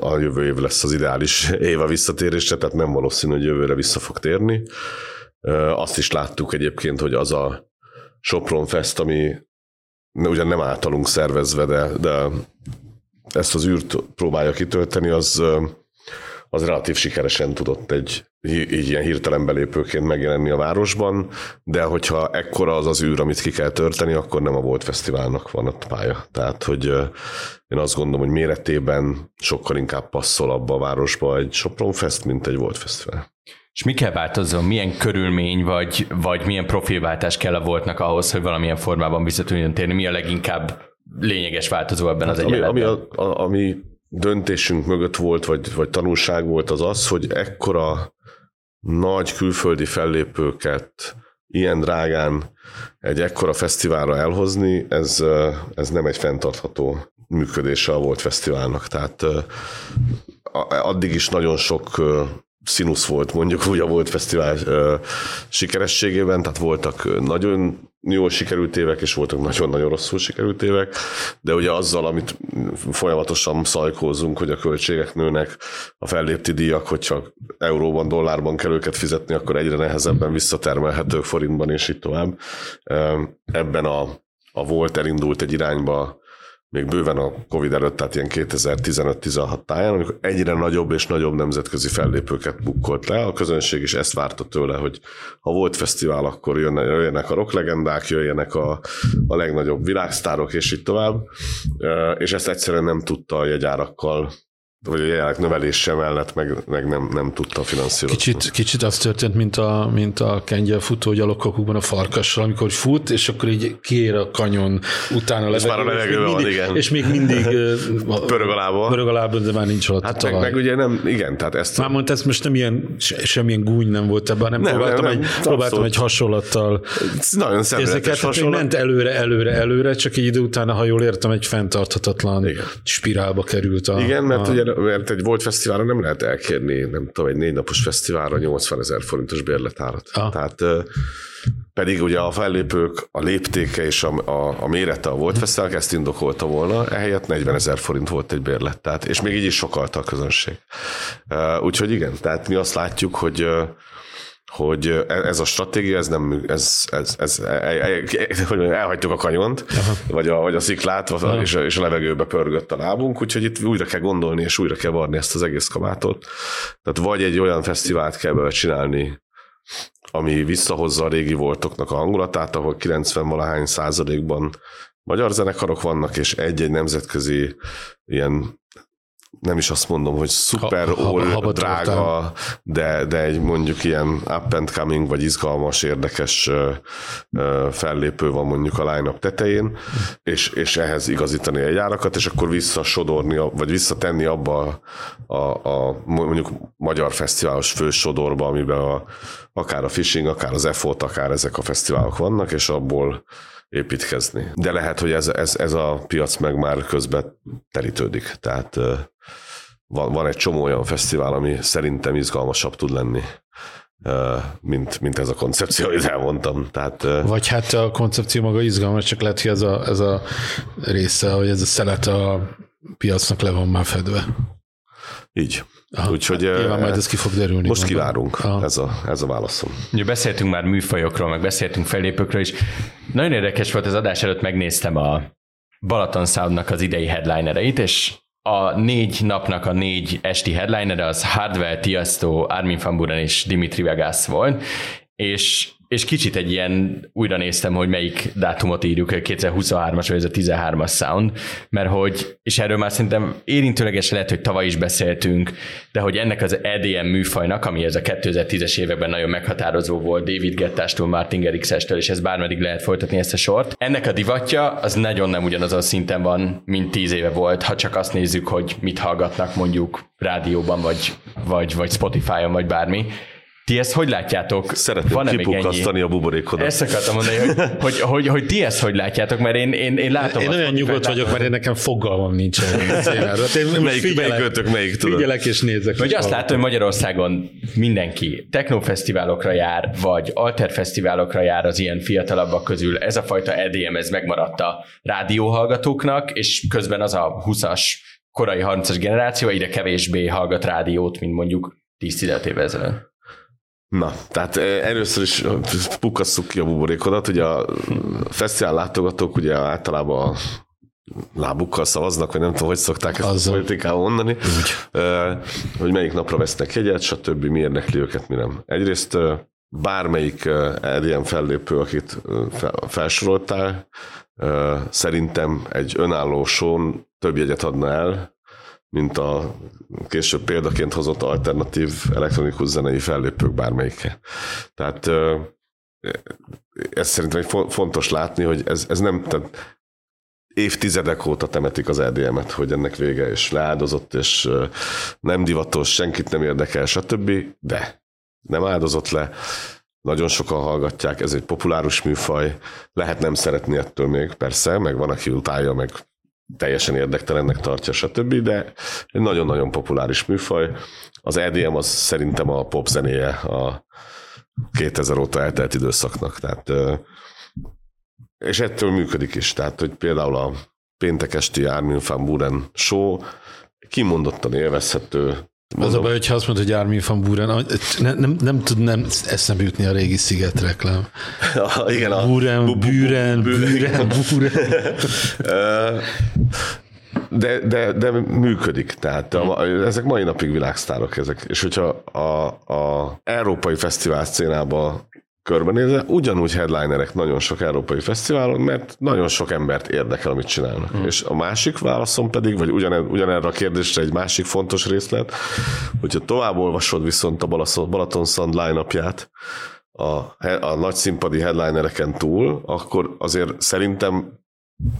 [SPEAKER 1] a jövő év lesz az ideális év a visszatérésre, tehát nem valószínű, hogy jövőre vissza fog térni. Azt is láttuk egyébként, hogy az a Sopron Fest, ami ugyan nem általunk szervezve, de, de ezt az űrt próbálja kitölteni, az, az relatív sikeresen tudott egy így ilyen hirtelen belépőként megjelenni a városban, de hogyha ekkora az az űr, amit ki kell törteni, akkor nem a Volt Fesztiválnak van ott pálya. Tehát, hogy én azt gondolom, hogy méretében sokkal inkább passzol abba a városba egy Sopron Fest, mint egy Volt Fesztivál.
[SPEAKER 2] És mi kell változzon, milyen körülmény, vagy, vagy milyen profilváltás kell a voltnak ahhoz, hogy valamilyen formában vissza tudjon térni? Mi a leginkább lényeges változó ebben hát az
[SPEAKER 1] ami, ami, a, a, ami döntésünk mögött volt, vagy, vagy tanulság volt az az, hogy ekkora nagy külföldi fellépőket ilyen drágán egy ekkora fesztiválra elhozni, ez, ez nem egy fenntartható működése a volt fesztiválnak. Tehát addig is nagyon sok színusz volt mondjuk úgy a Volt Fesztivál sikerességében, tehát voltak nagyon jól sikerült évek, és voltak nagyon-nagyon rosszul sikerült évek, de ugye azzal, amit folyamatosan szajkózunk, hogy a költségek nőnek, a fellépti díjak, hogyha euróban, dollárban kell őket fizetni, akkor egyre nehezebben visszatermelhetők forintban, és így tovább. Ebben a, a volt elindult egy irányba, még bőven a Covid előtt, tehát ilyen 2015-16 táján, amikor egyre nagyobb és nagyobb nemzetközi fellépőket bukkolt le. A közönség is ezt várta tőle, hogy ha volt fesztivál, akkor jöjjenek a rocklegendák, jöjjenek a, a legnagyobb világsztárok, és így tovább. És ezt egyszerűen nem tudta a jegyárakkal vagy a jelenleg növelése mellett meg, meg nem, nem tudta finanszírozni.
[SPEAKER 3] Kicsit, kicsit az történt, mint a, mint a kengyel futó gyalogkokukban a farkassal, amikor fut, és akkor így kér a kanyon utána
[SPEAKER 1] és már a levegőben van, igen.
[SPEAKER 3] És még mindig
[SPEAKER 1] pörög a lába.
[SPEAKER 3] Pörög a lába, de már nincs alatt
[SPEAKER 1] hát meg, meg, ugye nem, igen, tehát ezt...
[SPEAKER 3] Már mondta, ez most nem ilyen, semmilyen gúny nem volt ebben, nem, nem próbáltam, nem, nem, egy, próbáltam egy hasonlattal.
[SPEAKER 1] Ez nagyon szemléletes hasonlat.
[SPEAKER 3] Ment előre, előre, előre, csak egy idő utána, ha jól értem, egy fenntarthatatlan igen. spirálba került a...
[SPEAKER 1] Igen, mert a, ugye mert egy volt fesztiválra nem lehet elkérni, nem tudom, egy négy napos fesztiválra 80 ezer forintos bérletárat. Ah. Tehát pedig ugye a fellépők, a léptéke és a, a, a mérete a volt fesztivál ezt indokolta volna, ehelyett 40 ezer forint volt egy bérlet, tehát, és még így is sokalta a közönség. Úgyhogy igen, tehát mi azt látjuk, hogy hogy e- ez a stratégia, ez nem, ez, ez, ez, ez hogy elhagytuk a kanyont, vagy a, vagy a sziklát, és a, és a levegőbe pörgött a lábunk, úgyhogy itt újra kell gondolni, és újra kell varni ezt az egész kabátot. Tehát vagy egy olyan fesztivált kell bele csinálni, ami visszahozza a régi voltoknak a hangulatát, ahol 90-valahány százalékban magyar zenekarok vannak, és egy-egy nemzetközi ilyen nem is azt mondom, hogy szuper ha, ha, drága, de, de egy mondjuk ilyen up and coming, vagy izgalmas, érdekes fellépő van mondjuk a line tetején, és, és ehhez igazítani egy árakat, és akkor visszasodorni, vagy visszatenni abba a, a, a mondjuk magyar fesztiválos fősodorba, amiben a, akár a fishing, akár az effort, akár ezek a fesztiválok vannak, és abból építkezni. De lehet, hogy ez, ez, ez a piac meg már közben telítődik. Tehát van, van egy csomó olyan fesztivál, ami szerintem izgalmasabb tud lenni mint, mint ez a koncepció, amit elmondtam. Tehát,
[SPEAKER 3] Vagy hát a koncepció maga izgalmas, csak lehet, hogy ez a, ez a része, hogy ez a szelet a piacnak le van már fedve.
[SPEAKER 1] Így. Aha, Úgyhogy
[SPEAKER 3] hát nyilván majd ez ki fog derülni.
[SPEAKER 1] Most kivárunk, ez a, ez a válaszom.
[SPEAKER 2] Ugye beszéltünk már műfajokról, meg beszéltünk fellépőkről is. Nagyon érdekes volt az adás előtt, megnéztem a Balaton Soundnak az idei headlinereit, és a négy napnak a négy esti headliner az Hardwell, Tiasto, Armin van Buren és Dimitri Vegas volt, és és kicsit egy ilyen, újra néztem, hogy melyik dátumot írjuk, 2023-as vagy ez a 13-as sound, mert hogy, és erről már szerintem érintőleges lehet, hogy tavaly is beszéltünk, de hogy ennek az EDM műfajnak, ami ez a 2010-es években nagyon meghatározó volt David Gettástól, Martin Gerixestől, és ez bármeddig lehet folytatni ezt a sort. Ennek a divatja az nagyon nem ugyanazon szinten van, mint 10 éve volt, ha csak azt nézzük, hogy mit hallgatnak mondjuk rádióban, vagy, vagy, vagy Spotify-on, vagy bármi ti ezt hogy látjátok?
[SPEAKER 1] Szeretném Van kipukasztani a buborékodat.
[SPEAKER 2] Ezt akartam mondani, hogy, hogy, hogy, hogy ti ezt hogy látjátok, mert én, én, én látom.
[SPEAKER 3] Én olyan nyugodt vagyok, mert én nekem fogalmam nincsen.
[SPEAKER 1] Én melyik, figyelek, melyik ötök, melyik
[SPEAKER 3] tudod? Figyelek és nézek.
[SPEAKER 2] Vagy azt látom, hogy Magyarországon mindenki technofesztiválokra jár, vagy alterfesztiválokra jár az ilyen fiatalabbak közül. Ez a fajta EDM, ez megmaradt a rádióhallgatóknak, és közben az a 20-as korai 30-as generáció ide kevésbé hallgat rádiót, mint mondjuk 10-15 évvel ezelőtt.
[SPEAKER 1] Na, tehát eh, először is pukasszuk ki a buborékodat, ugye a fesztivál látogatók ugye általában a lábukkal szavaznak, vagy nem tudom, hogy szokták ezt Azzal. a politikával mondani, Úgy. Hogy melyik napra vesznek jegyet, stb. mi érdekli őket, mi nem. Egyrészt bármelyik ilyen fellépő, akit felsoroltál, szerintem egy önálló són több jegyet adna el, mint a később példaként hozott alternatív elektronikus zenei fellépők bármelyike. Tehát ez szerintem egy fontos látni, hogy ez, ez nem, tehát évtizedek óta temetik az EDM-et, hogy ennek vége, és leáldozott, és nem divatos, senkit nem érdekel, stb. De nem áldozott le, nagyon sokan hallgatják, ez egy populáris műfaj, lehet nem szeretni ettől még, persze, meg van, aki utálja, meg teljesen érdektelennek tartja, stb., de egy nagyon-nagyon populáris műfaj. Az EDM az szerintem a pop zenéje a 2000 óta eltelt időszaknak, tehát és ettől működik is, tehát hogy például a péntek esti Armin van Buren show kimondottan élvezhető,
[SPEAKER 3] az a baj, hogyha azt mondod, hogy Armin van Buren, nem, nem, nem tud nem eszembe jutni a régi sziget reklám.
[SPEAKER 1] Ja, igen, a
[SPEAKER 3] Buren, bu, bu, Buren, Buren, Buren.
[SPEAKER 1] De, de, de működik, tehát a, ezek mai napig világsztárok ezek, és hogyha a, a európai fesztivál szcénában körbenézve, ugyanúgy headlinerek nagyon sok európai fesztiválon, mert nagyon sok embert érdekel, amit csinálnak. Mm. És a másik válaszom pedig, vagy ugyan, ugyanerre a kérdésre egy másik fontos részlet, hogyha tovább olvasod viszont a Balaton Sound line a, a nagy színpadi headlinereken túl, akkor azért szerintem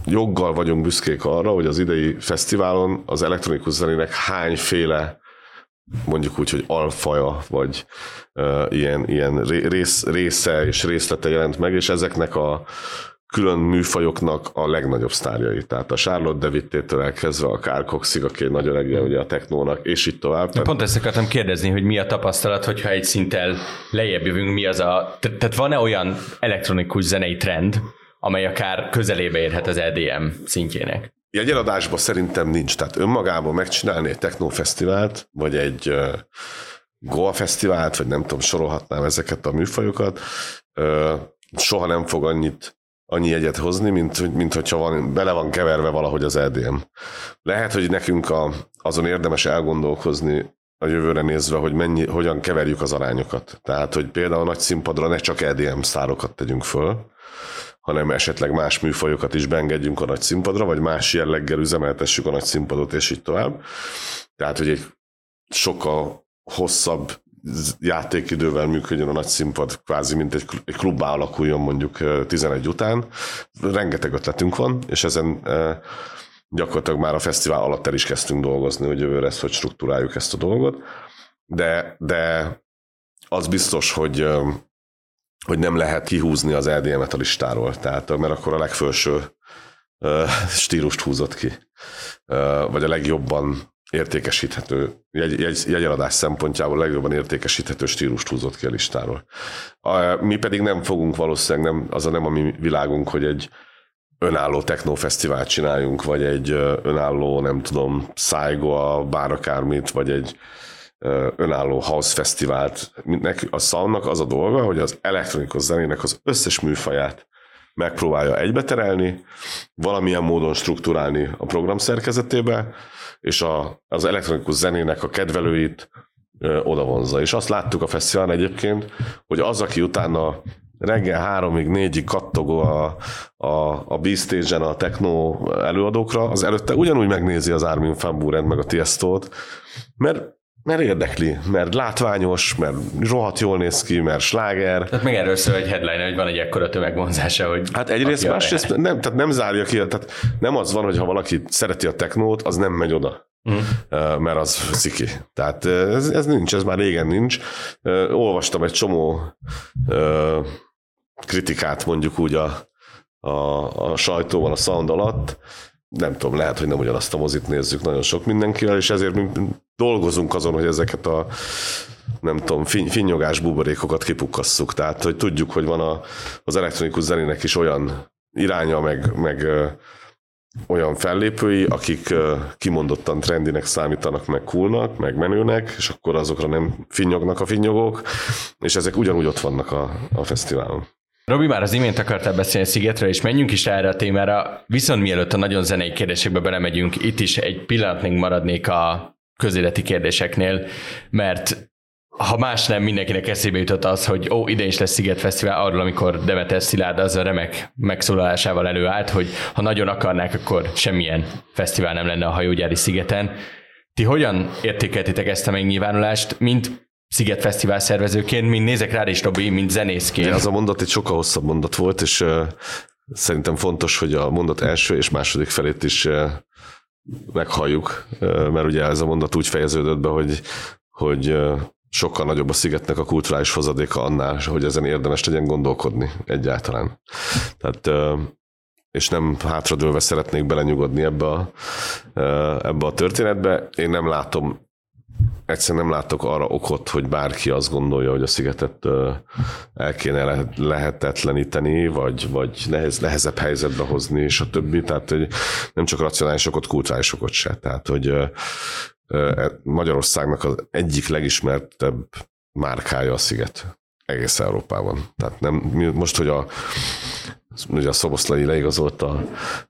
[SPEAKER 1] joggal vagyunk büszkék arra, hogy az idei fesztiválon az elektronikus zenének hányféle mondjuk úgy, hogy alfaja, vagy uh, ilyen, ilyen rész, része és részlete jelent meg, és ezeknek a külön műfajoknak a legnagyobb sztárjai. Tehát a Charlotte David-től elkezdve a Carl Coxig, aki egy nagy öregje ugye a technónak, és így tovább.
[SPEAKER 2] Tehát... Pont ezt akartam kérdezni, hogy mi a tapasztalat, hogyha egy szinttel lejjebb jövünk, mi az a... Tehát van-e olyan elektronikus zenei trend, amely akár közelébe érhet az EDM szintjének?
[SPEAKER 1] Jegyeladásban szerintem nincs. Tehát önmagában megcsinálni egy technófesztivált, vagy egy Goa fesztivált, vagy nem tudom, sorolhatnám ezeket a műfajokat, soha nem fog annyit annyi jegyet hozni, mint, mint hogyha van, bele van keverve valahogy az EDM. Lehet, hogy nekünk a, azon érdemes elgondolkozni a jövőre nézve, hogy mennyi, hogyan keverjük az arányokat. Tehát, hogy például a nagy színpadra ne csak EDM szárokat tegyünk föl, hanem esetleg más műfajokat is beengedjünk a nagy színpadra, vagy más jelleggel üzemeltessük a nagy színpadot, és így tovább. Tehát, hogy egy sokkal hosszabb játékidővel működjön a nagy színpad, kvázi mint egy, egy klubbá alakuljon mondjuk 11 után. Rengeteg ötletünk van, és ezen gyakorlatilag már a fesztivál alatt el is kezdtünk dolgozni, hogy jövőre ezt hogy struktúráljuk ezt a dolgot. De, de az biztos, hogy hogy nem lehet kihúzni az EDM-et a listáról, tehát, mert akkor a legfelső stílust húzott ki, vagy a legjobban értékesíthető, jegy, jegy, jegyeladás szempontjából legjobban értékesíthető stílust húzott ki a listáról. Mi pedig nem fogunk valószínűleg, nem, az a nem a mi világunk, hogy egy önálló technófesztivált csináljunk, vagy egy önálló, nem tudom, Saigo, a bár akármit, vagy egy önálló house fesztivált. A soundnak az a dolga, hogy az elektronikus zenének az összes műfaját megpróbálja egybeterelni, valamilyen módon struktúrálni a program szerkezetébe, és a, az elektronikus zenének a kedvelőit ö, odavonza. És azt láttuk a fesztiválon egyébként, hogy az, aki utána reggel háromig, négyig kattogó a, a, a B-stage-en a techno előadókra, az előtte ugyanúgy megnézi az Armin van Buren meg a Tiesto-t, mert mert érdekli, mert látványos, mert rohadt jól néz ki, mert sláger.
[SPEAKER 2] Tehát meg erről szól egy headline, hogy van egy ekkora tömegvonzása, hogy...
[SPEAKER 1] Hát egyrészt, másrészt nem, tehát nem zárja ki, tehát nem az van, hogy ha valaki szereti a technót, az nem megy oda. Mm. mert az sziki. Tehát ez, ez nincs, ez már régen nincs. Olvastam egy csomó kritikát mondjuk úgy a, a, a sajtóval a sound alatt, nem tudom, lehet, hogy nem ugyanazt a mozit nézzük nagyon sok mindenkivel, és ezért mi dolgozunk azon, hogy ezeket a nem tudom, fin, finnyogás buborékokat kipukkasszuk. Tehát, hogy tudjuk, hogy van a, az elektronikus zenének is olyan iránya, meg, meg ö, olyan fellépői, akik ö, kimondottan trendinek számítanak, meg coolnak, meg menőnek, és akkor azokra nem finnyognak a finnyogók, és ezek ugyanúgy ott vannak a, a fesztiválon.
[SPEAKER 2] Robi már az imént akartál beszélni a Szigetről, és menjünk is erre a témára. Viszont mielőtt a nagyon zenei kérdésekbe belemegyünk, itt is egy pillanatig maradnék a közéleti kérdéseknél, mert ha más nem, mindenkinek eszébe jutott az, hogy ó, ide is lesz Sziget Fesztivál, arról, amikor Demeter Szilárd az a remek megszólalásával előállt, hogy ha nagyon akarnák, akkor semmilyen fesztivál nem lenne a hajógyári szigeten. Ti hogyan értékeltétek ezt a megnyilvánulást, mint Sziget Fesztivál szervezőként, mint nézek rád is, Robi, mint zenészként.
[SPEAKER 1] Az a mondat egy sokkal hosszabb mondat volt, és szerintem fontos, hogy a mondat első és második felét is uh, meghalljuk, mert ugye ez a mondat úgy fejeződött be, hogy, hogy sokkal nagyobb a szigetnek a kulturális hozadéka annál, hogy ezen érdemes legyen gondolkodni egyáltalán. Tehát és nem hátradőlve szeretnék belenyugodni ebbe a, ebbe a történetbe. Én nem látom egyszerűen nem látok arra okot, hogy bárki azt gondolja, hogy a szigetet el kéne lehetetleníteni, vagy, vagy nehez, nehezebb helyzetbe hozni, és a többi. Tehát hogy nem csak racionális okot, kulturális okot se. Tehát, hogy e, Magyarországnak az egyik legismertebb márkája a sziget egész Európában. Tehát nem, most, hogy a ugye a Szoboszlai leigazolt a,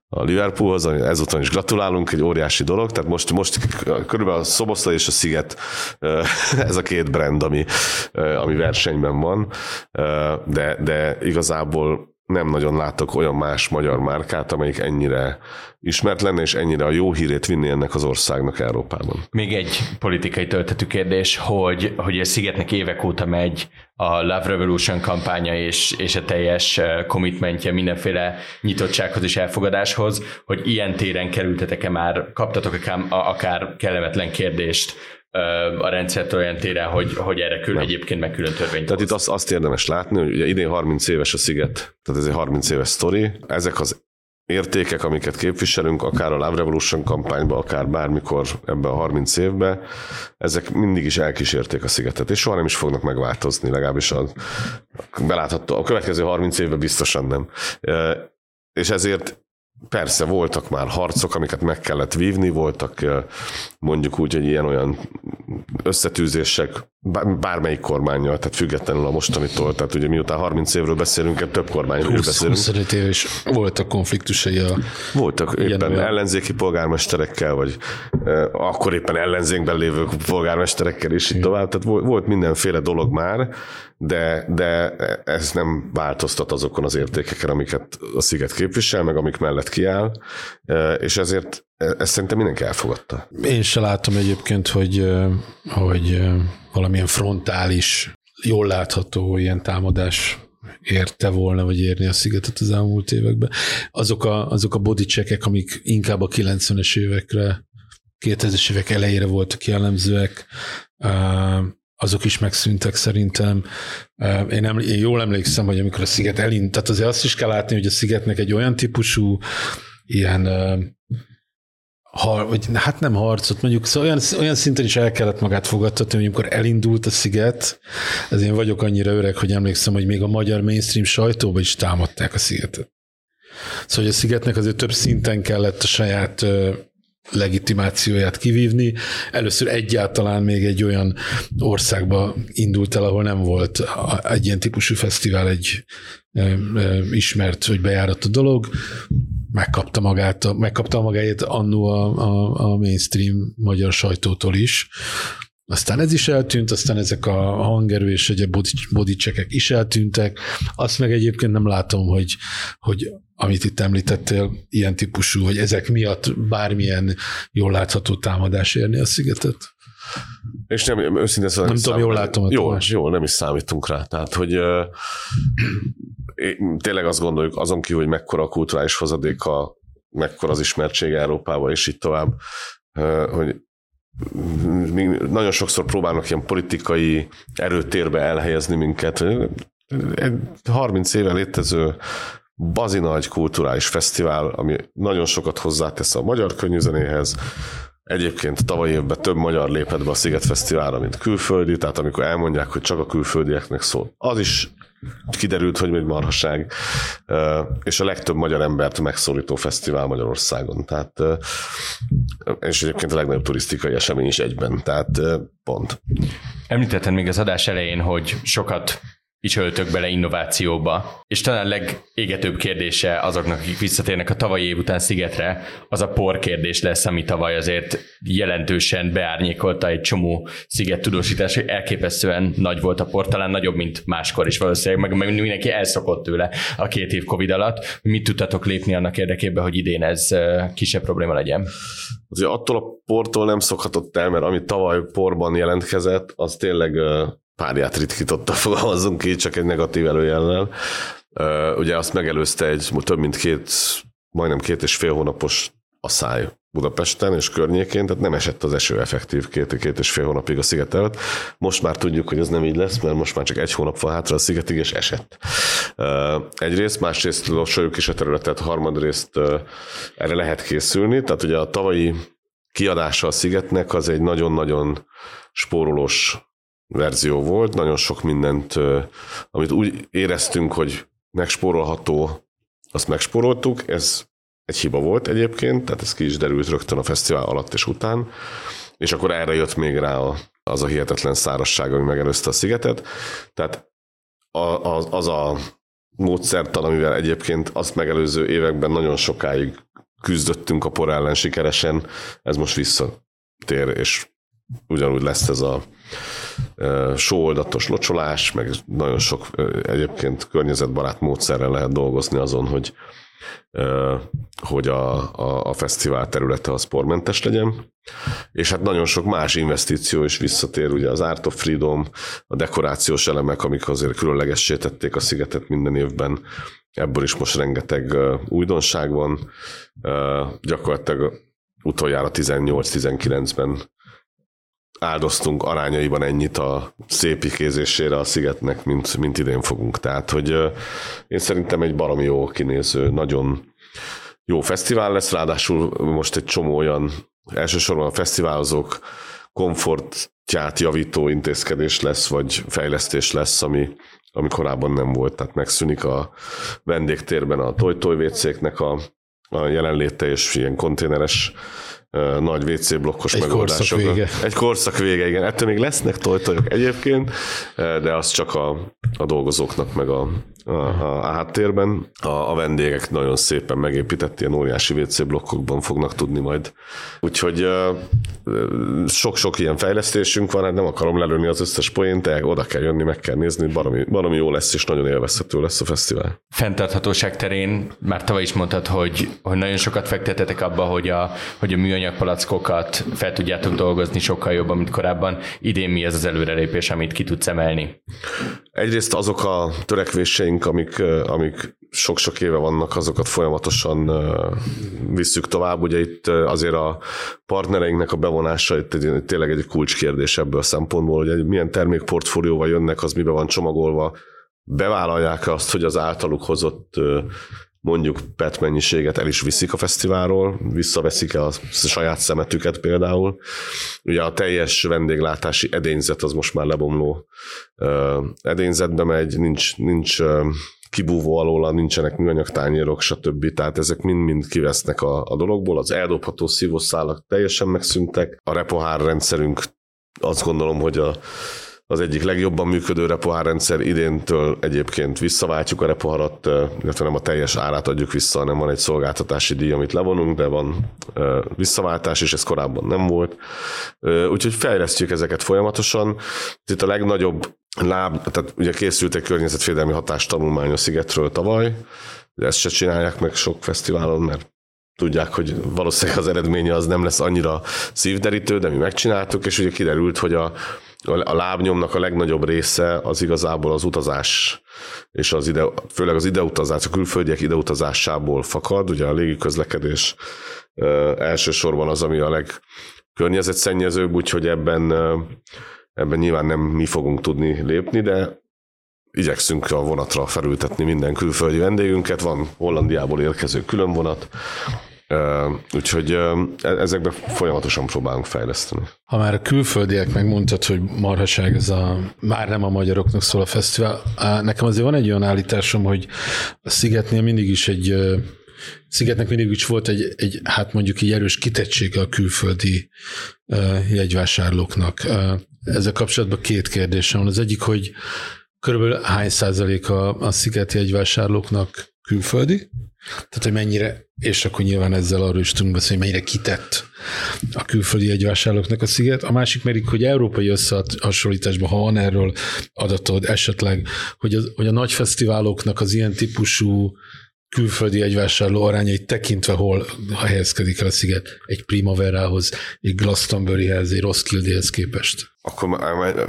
[SPEAKER 1] a Liverpoolhoz, ami ezúton is gratulálunk, egy óriási dolog, tehát most, most körülbelül a Szoboszlai és a Sziget ez a két brand, ami, ami versenyben van, de, de igazából nem nagyon látok olyan más magyar márkát, amelyik ennyire ismert lenne, és ennyire a jó hírét vinni ennek az országnak Európában.
[SPEAKER 2] Még egy politikai töltetű kérdés, hogy, hogy a Szigetnek évek óta megy a Love Revolution kampánya és, és a teljes commitmentje mindenféle nyitottsághoz és elfogadáshoz, hogy ilyen téren kerültetek-e már, kaptatok akár, akár kellemetlen kérdést a rendszert olyan téren, hogy, hogy erre külön egyébként meg külön törvényt
[SPEAKER 1] Tehát hoz. itt azt, azt érdemes látni, hogy ugye idén 30 éves a sziget, tehát ez egy 30 éves sztori. Ezek az értékek, amiket képviselünk, akár a Love Revolution kampányban, akár bármikor ebben a 30 évben, ezek mindig is elkísérték a szigetet, és soha nem is fognak megváltozni, legalábbis a, belátható, a következő 30 évben biztosan nem. És ezért Persze voltak már harcok, amiket meg kellett vívni, voltak mondjuk úgy, hogy ilyen-olyan összetűzések bármelyik kormányjal, tehát függetlenül a mostanitól, tehát ugye miután 30 évről beszélünk, több kormányról is beszélünk.
[SPEAKER 3] 25 év is voltak konfliktusai a...
[SPEAKER 1] Voltak éppen olyan. ellenzéki polgármesterekkel, vagy eh, akkor éppen ellenzékben lévő polgármesterekkel is, így tovább, tehát volt, volt mindenféle dolog már, de, de ez nem változtat azokon az értékeken, amiket a sziget képvisel, meg amik mellett kiáll, és ezért ezt szerintem mindenki elfogadta.
[SPEAKER 3] Én se látom egyébként, hogy, hogy valamilyen frontális, jól látható ilyen támadás érte volna, vagy érni a szigetet az elmúlt években. Azok a, azok a bodycheckek, amik inkább a 90-es évekre, 2000-es évek elejére voltak jellemzőek, azok is megszűntek szerintem. Én, nem, én jól emlékszem, hogy amikor a sziget elindult, tehát azért azt is kell látni, hogy a szigetnek egy olyan típusú ilyen har, vagy hát nem harcot, mondjuk szóval olyan, olyan szinten is el kellett magát fogadtatni, hogy amikor elindult a sziget, ez én vagyok annyira öreg, hogy emlékszem, hogy még a magyar mainstream sajtóban is támadták a szigetet. Szóval hogy a szigetnek azért több szinten kellett a saját legitimációját kivívni. Először egyáltalán még egy olyan országba indult el, ahol nem volt egy ilyen típusú fesztivál, egy ismert, hogy bejárat a dolog, megkapta magát, megkapta magáét annó a, a, a mainstream magyar sajtótól is, Aztán ez is eltűnt, aztán ezek a hangerő és egy bodicsekek is eltűntek. Azt meg egyébként nem látom, hogy, hogy amit itt említettél, ilyen típusú, hogy ezek miatt bármilyen jól látható támadás érni a szigetet.
[SPEAKER 1] És nem, őszintén
[SPEAKER 3] szóval nem tudom, jól látom
[SPEAKER 1] jó, jó, nem is számítunk rá. Tehát, hogy uh, tényleg azt gondoljuk, azon kívül, hogy mekkora a kulturális hozadéka, mekkora az ismertség Európában, és így tovább, hogy nagyon sokszor próbálnak ilyen politikai erőtérbe elhelyezni minket. 30 éve létező bazi nagy kulturális fesztivál, ami nagyon sokat hozzátesz a magyar könnyűzenéhez, Egyébként tavaly évben több magyar lépett be a Sziget Fesztiválra, mint külföldi, tehát amikor elmondják, hogy csak a külföldieknek szól, az is kiderült, hogy egy marhaság, és a legtöbb magyar embert megszólító fesztivál Magyarországon. Tehát, és egyébként a legnagyobb turisztikai esemény is egyben, tehát pont.
[SPEAKER 2] Említetted még az adás elején, hogy sokat is bele innovációba. És talán a legégetőbb kérdése azoknak, akik visszatérnek a tavalyi év után szigetre, az a por kérdés lesz, ami tavaly azért jelentősen beárnyékolta egy csomó sziget tudósítás, hogy elképesztően nagy volt a por, talán nagyobb, mint máskor is valószínűleg, meg, meg mindenki elszokott tőle a két év Covid alatt. Mit tudtatok lépni annak érdekében, hogy idén ez kisebb probléma legyen?
[SPEAKER 1] Azért attól a portól nem szokhatott el, mert ami tavaly porban jelentkezett, az tényleg párját ritkította, fogalmazunk ki, csak egy negatív előjellel. Ugye azt megelőzte egy több mint két, majdnem két és fél hónapos asszály Budapesten és környékén, tehát nem esett az eső effektív két, két és fél hónapig a sziget előtt. Most már tudjuk, hogy ez nem így lesz, mert most már csak egy hónap van hátra a szigetig, és esett. Egyrészt, másrészt lossoljuk is a területet, harmadrészt erre lehet készülni, tehát ugye a tavalyi kiadása a szigetnek az egy nagyon-nagyon spórolós verzió volt, nagyon sok mindent, amit úgy éreztünk, hogy megspórolható, azt megspóroltuk, ez egy hiba volt egyébként, tehát ez ki is derült rögtön a fesztivál alatt és után, és akkor erre jött még rá a, az a hihetetlen szárasság, ami megelőzte a szigetet. Tehát az, az a módszertan, amivel egyébként azt megelőző években nagyon sokáig küzdöttünk a por ellen sikeresen, ez most visszatér, és ugyanúgy lesz ez a sóoldatos locsolás, meg nagyon sok egyébként környezetbarát módszerrel lehet dolgozni azon, hogy hogy a, a, a fesztivál területe az pormentes legyen. És hát nagyon sok más investíció is visszatér, ugye az Art of Freedom, a dekorációs elemek, amik azért különlegessé tették a szigetet minden évben, ebből is most rengeteg újdonság van. Gyakorlatilag utoljára 18-19-ben áldoztunk arányaiban ennyit a szépikézésére a szigetnek, mint, mint idén fogunk. Tehát, hogy én szerintem egy baromi jó kinéző, nagyon jó fesztivál lesz, ráadásul most egy csomó olyan, elsősorban a fesztiválozók komfortját javító intézkedés lesz, vagy fejlesztés lesz, ami, ami korábban nem volt. Tehát megszűnik a vendégtérben a toj a, a jelenléte, és ilyen konténeres nagy WC blokkos
[SPEAKER 3] Egy. Korszak vége.
[SPEAKER 1] Egy korszak vége, igen. Ettől még lesznek tojtojok egyébként, de az csak a, a dolgozókok meg a, a, a, a háttérben. A, a vendégek nagyon szépen megépített ilyen óriási WC blokkokban fognak tudni majd. Úgyhogy sok-sok ilyen fejlesztésünk van, hát nem akarom lelőni az összes poént, de oda kell jönni, meg kell nézni, baromi, baromi jó lesz, és nagyon élvezhető lesz a fesztivál.
[SPEAKER 2] Fenntarthatóság terén már tavaly is mondtad, hogy, hogy nagyon sokat fektetetek abba, hogy a, hogy a műanyag palackokat fel tudjátok dolgozni sokkal jobban, mint korábban. Idén mi ez az előrelépés, amit ki tudsz emelni?
[SPEAKER 1] Egyrészt azok a törekvéseink, amik, amik sok-sok éve vannak, azokat folyamatosan visszük tovább. Ugye itt azért a partnereinknek a bevonása itt egy, tényleg egy kulcskérdés ebből a szempontból, hogy egy milyen termékportfólióval jönnek, az mibe van csomagolva, bevállalják azt, hogy az általuk hozott mondjuk PET mennyiséget el is viszik a fesztiválról, visszaveszik a saját szemetüket például. Ugye a teljes vendéglátási edényzet az most már lebomló edényzetbe megy, nincs, nincs kibúvó alóla, nincsenek műanyag tányérok, stb. Tehát ezek mind-mind kivesznek a, a dologból. Az eldobható szívószálak teljesen megszűntek. A repohár rendszerünk azt gondolom, hogy a az egyik legjobban működő repohárrendszer. Idéntől egyébként visszaváltjuk a repoharat, illetve nem a teljes árát adjuk vissza, hanem van egy szolgáltatási díj, amit levonunk, de van visszaváltás, és ez korábban nem volt. Úgyhogy fejlesztjük ezeket folyamatosan. Itt a legnagyobb láb, tehát ugye készült egy környezetvédelmi hatástanulmány a szigetről tavaly, de ezt se csinálják meg sok fesztiválon, mert tudják, hogy valószínűleg az eredménye az nem lesz annyira szívderítő, de mi megcsináltuk, és ugye kiderült, hogy a, a lábnyomnak a legnagyobb része az igazából az utazás, és az ide, főleg az ideutazás, a külföldiek ideutazásából fakad, ugye a légiközlekedés elsősorban az, ami a legkörnyezetszennyezőbb, úgyhogy ebben, ebben nyilván nem mi fogunk tudni lépni, de igyekszünk a vonatra felültetni minden külföldi vendégünket, van Hollandiából érkező külön vonat, Úgyhogy e, ezekben folyamatosan próbálunk fejleszteni.
[SPEAKER 3] Ha már a külföldiek megmondtad, hogy marhaság ez a már nem a magyaroknak szól a fesztivál, nekem azért van egy olyan állításom, hogy a Szigetnél mindig is egy Szigetnek mindig is volt egy, egy hát mondjuk egy erős kitettsége a külföldi jegyvásárlóknak. Ezzel kapcsolatban két kérdésem van. Az egyik, hogy körülbelül hány százalék a, a Sziget jegyvásárlóknak külföldi? Tehát, hogy mennyire, és akkor nyilván ezzel arról is tudunk beszélni, hogy mennyire kitett a külföldi jegyvásárlóknak a sziget. A másik pedig, hogy európai összehasonlításban, ha van erről adatod esetleg, hogy, az, hogy a nagy fesztiváloknak az ilyen típusú külföldi egyvásárló arányait tekintve hol helyezkedik el a sziget egy Primaverához, egy Glastonburyhez, egy Roskildehez képest?
[SPEAKER 1] Akkor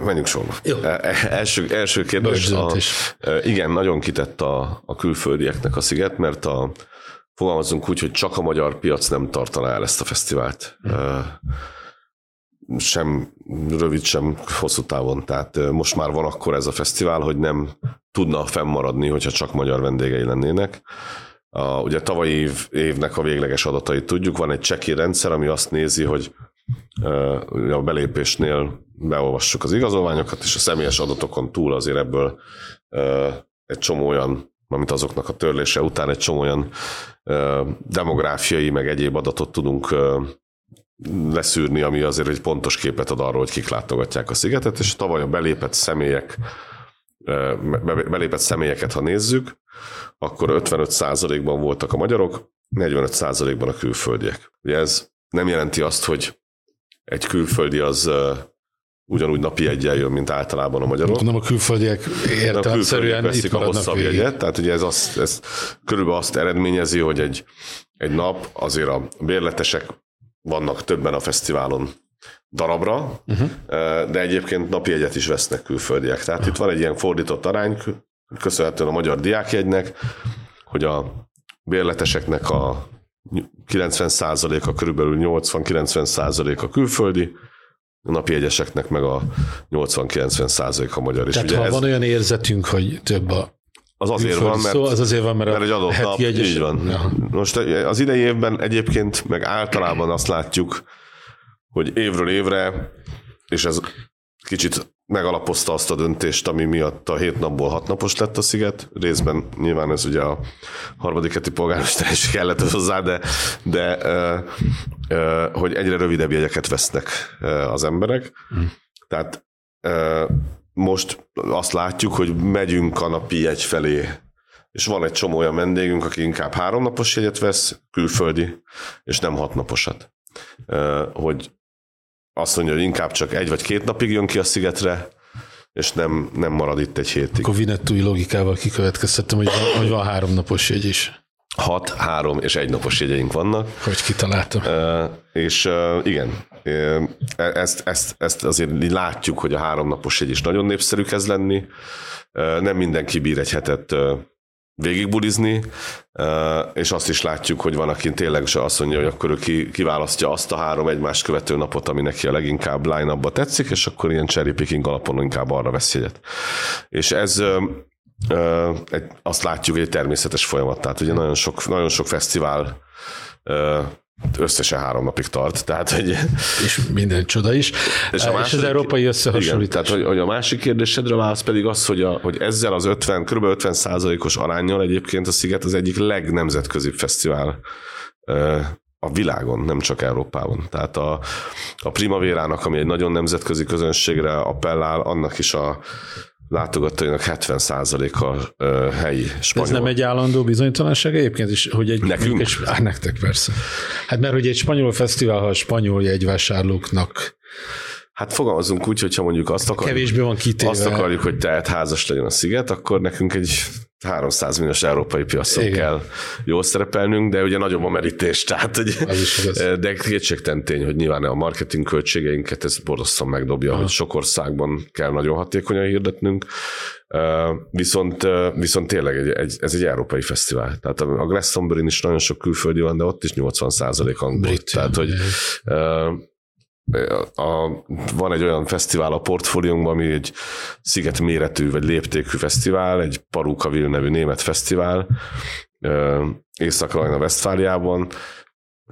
[SPEAKER 1] menjünk sorba. Jó. E, e, első, első kérdés. A, e, igen, nagyon kitett a, a külföldieknek a sziget, mert a, fogalmazunk úgy, hogy csak a magyar piac nem tartaná el ezt a fesztivált. Hmm. Sem rövid, sem hosszú távon. Tehát most már van akkor ez a fesztivál, hogy nem tudna fennmaradni, hogyha csak magyar vendégei lennének. A, ugye tavalyi év, évnek a végleges adatait tudjuk, van egy cseki rendszer, ami azt nézi, hogy a belépésnél beolvassuk az igazolványokat, és a személyes adatokon túl azért ebből egy csomó olyan, amit azoknak a törlése után egy csomó olyan demográfiai, meg egyéb adatot tudunk leszűrni, ami azért egy pontos képet ad arról, hogy kik látogatják a szigetet, és tavaly a belépett személyek belépett személyeket, ha nézzük, akkor 55%-ban voltak a magyarok, 45%-ban a külföldiek. Ugye ez nem jelenti azt, hogy egy külföldi az ugyanúgy napi egyen jön, mint általában a magyarok.
[SPEAKER 3] Nem a külföldiek értelemszerűen
[SPEAKER 1] veszik a hosszabb végig. jegyet, tehát ugye ez, azt, ez körülbelül azt eredményezi, hogy egy, egy nap azért a bérletesek vannak többen a fesztiválon darabra, uh-huh. de egyébként napi egyet is vesznek külföldiek. Tehát uh-huh. itt van egy ilyen fordított arány, köszönhetően a magyar diákjegynek, hogy a bérleteseknek a 90%-a körülbelül 80-90%-a külföldi, a napi egyeseknek meg a 80-90% a magyar.
[SPEAKER 3] Tehát ha ez, van olyan érzetünk, hogy több a
[SPEAKER 1] az azért van, mert,
[SPEAKER 3] szó, az azért van, mert,
[SPEAKER 1] mert egy adott nap, jegyes... így van. Ja. Most az idei évben egyébként meg általában azt látjuk, hogy évről évre, és ez kicsit megalapozta azt a döntést, ami miatt a hét napból hat napos lett a sziget. Részben nyilván ez ugye a harmadik heti polgármester is kellett hozzá, de, de hogy egyre rövidebb jegyeket vesznek az emberek. Mm. Tehát most azt látjuk, hogy megyünk a napi jegy felé, és van egy csomó olyan vendégünk, aki inkább háromnapos jegyet vesz, külföldi, és nem hatnaposat. Hogy azt mondja, hogy inkább csak egy vagy két napig jön ki a szigetre, és nem, nem marad itt egy hétig.
[SPEAKER 3] Akkor Vinettui logikával kikövetkeztettem, hogy van, hogy van három napos jegy is.
[SPEAKER 1] Hat, három és egy napos jegyeink vannak.
[SPEAKER 3] Hogy kitaláltam.
[SPEAKER 1] És igen, ezt, ezt, ezt azért látjuk, hogy a három napos jegy is nagyon népszerű kezd lenni. Nem mindenki bír egy hetet végigbulizni, és azt is látjuk, hogy van, aki tényleg se azt mondja, hogy akkor ő kiválasztja azt a három egymást követő napot, ami neki a leginkább line tetszik, és akkor ilyen cherry picking alapon inkább arra vesz jegyet. És ez azt látjuk, egy természetes folyamat. Tehát ugye nagyon sok, nagyon sok fesztivál összesen három napig tart. Tehát, hogy...
[SPEAKER 3] És minden csoda is. És, a második, és az európai összehasonlítás. Igen,
[SPEAKER 1] tehát, hogy, hogy, a másik kérdésedre válasz pedig az, hogy, a, hogy ezzel az 50, kb. 50 százalékos arányjal egyébként a Sziget az egyik legnemzetközibb fesztivál a világon, nem csak Európában. Tehát a, a Primavérának, ami egy nagyon nemzetközi közönségre appellál, annak is a látogatóinak 70%-a helyi spanyol.
[SPEAKER 3] Ez nem egy állandó bizonytalanság egyébként is, hogy egy...
[SPEAKER 1] Nekünk?
[SPEAKER 3] Egy, á, nektek persze. Hát mert hogy egy spanyol fesztivál, ha a spanyol jegyvásárlóknak
[SPEAKER 1] Hát fogalmazunk úgy, hogyha mondjuk azt akarjuk,
[SPEAKER 3] kevésbé van kitéve.
[SPEAKER 1] azt akarjuk, hogy tehát házas legyen a sziget, akkor nekünk egy 300 milliós európai piacon
[SPEAKER 3] Igen.
[SPEAKER 1] kell jól szerepelnünk, de ugye nagyobb a merítés, tehát hogy, de kétségtelen tény, hogy nyilván a marketing költségeinket ez borzasztóan megdobja, hogy sok országban kell nagyon hatékonyan hirdetnünk, viszont, viszont tényleg egy, egy, ez egy európai fesztivál. Tehát a Glastonbury-n is nagyon sok külföldi van, de ott is 80 angol.
[SPEAKER 3] Brit,
[SPEAKER 1] Tehát, hogy a, van egy olyan fesztivál a portfóliónkban, ami egy sziget méretű vagy léptékű fesztivál, egy Parukaville nevű német fesztivál, Észak-Rajna Westfáliában,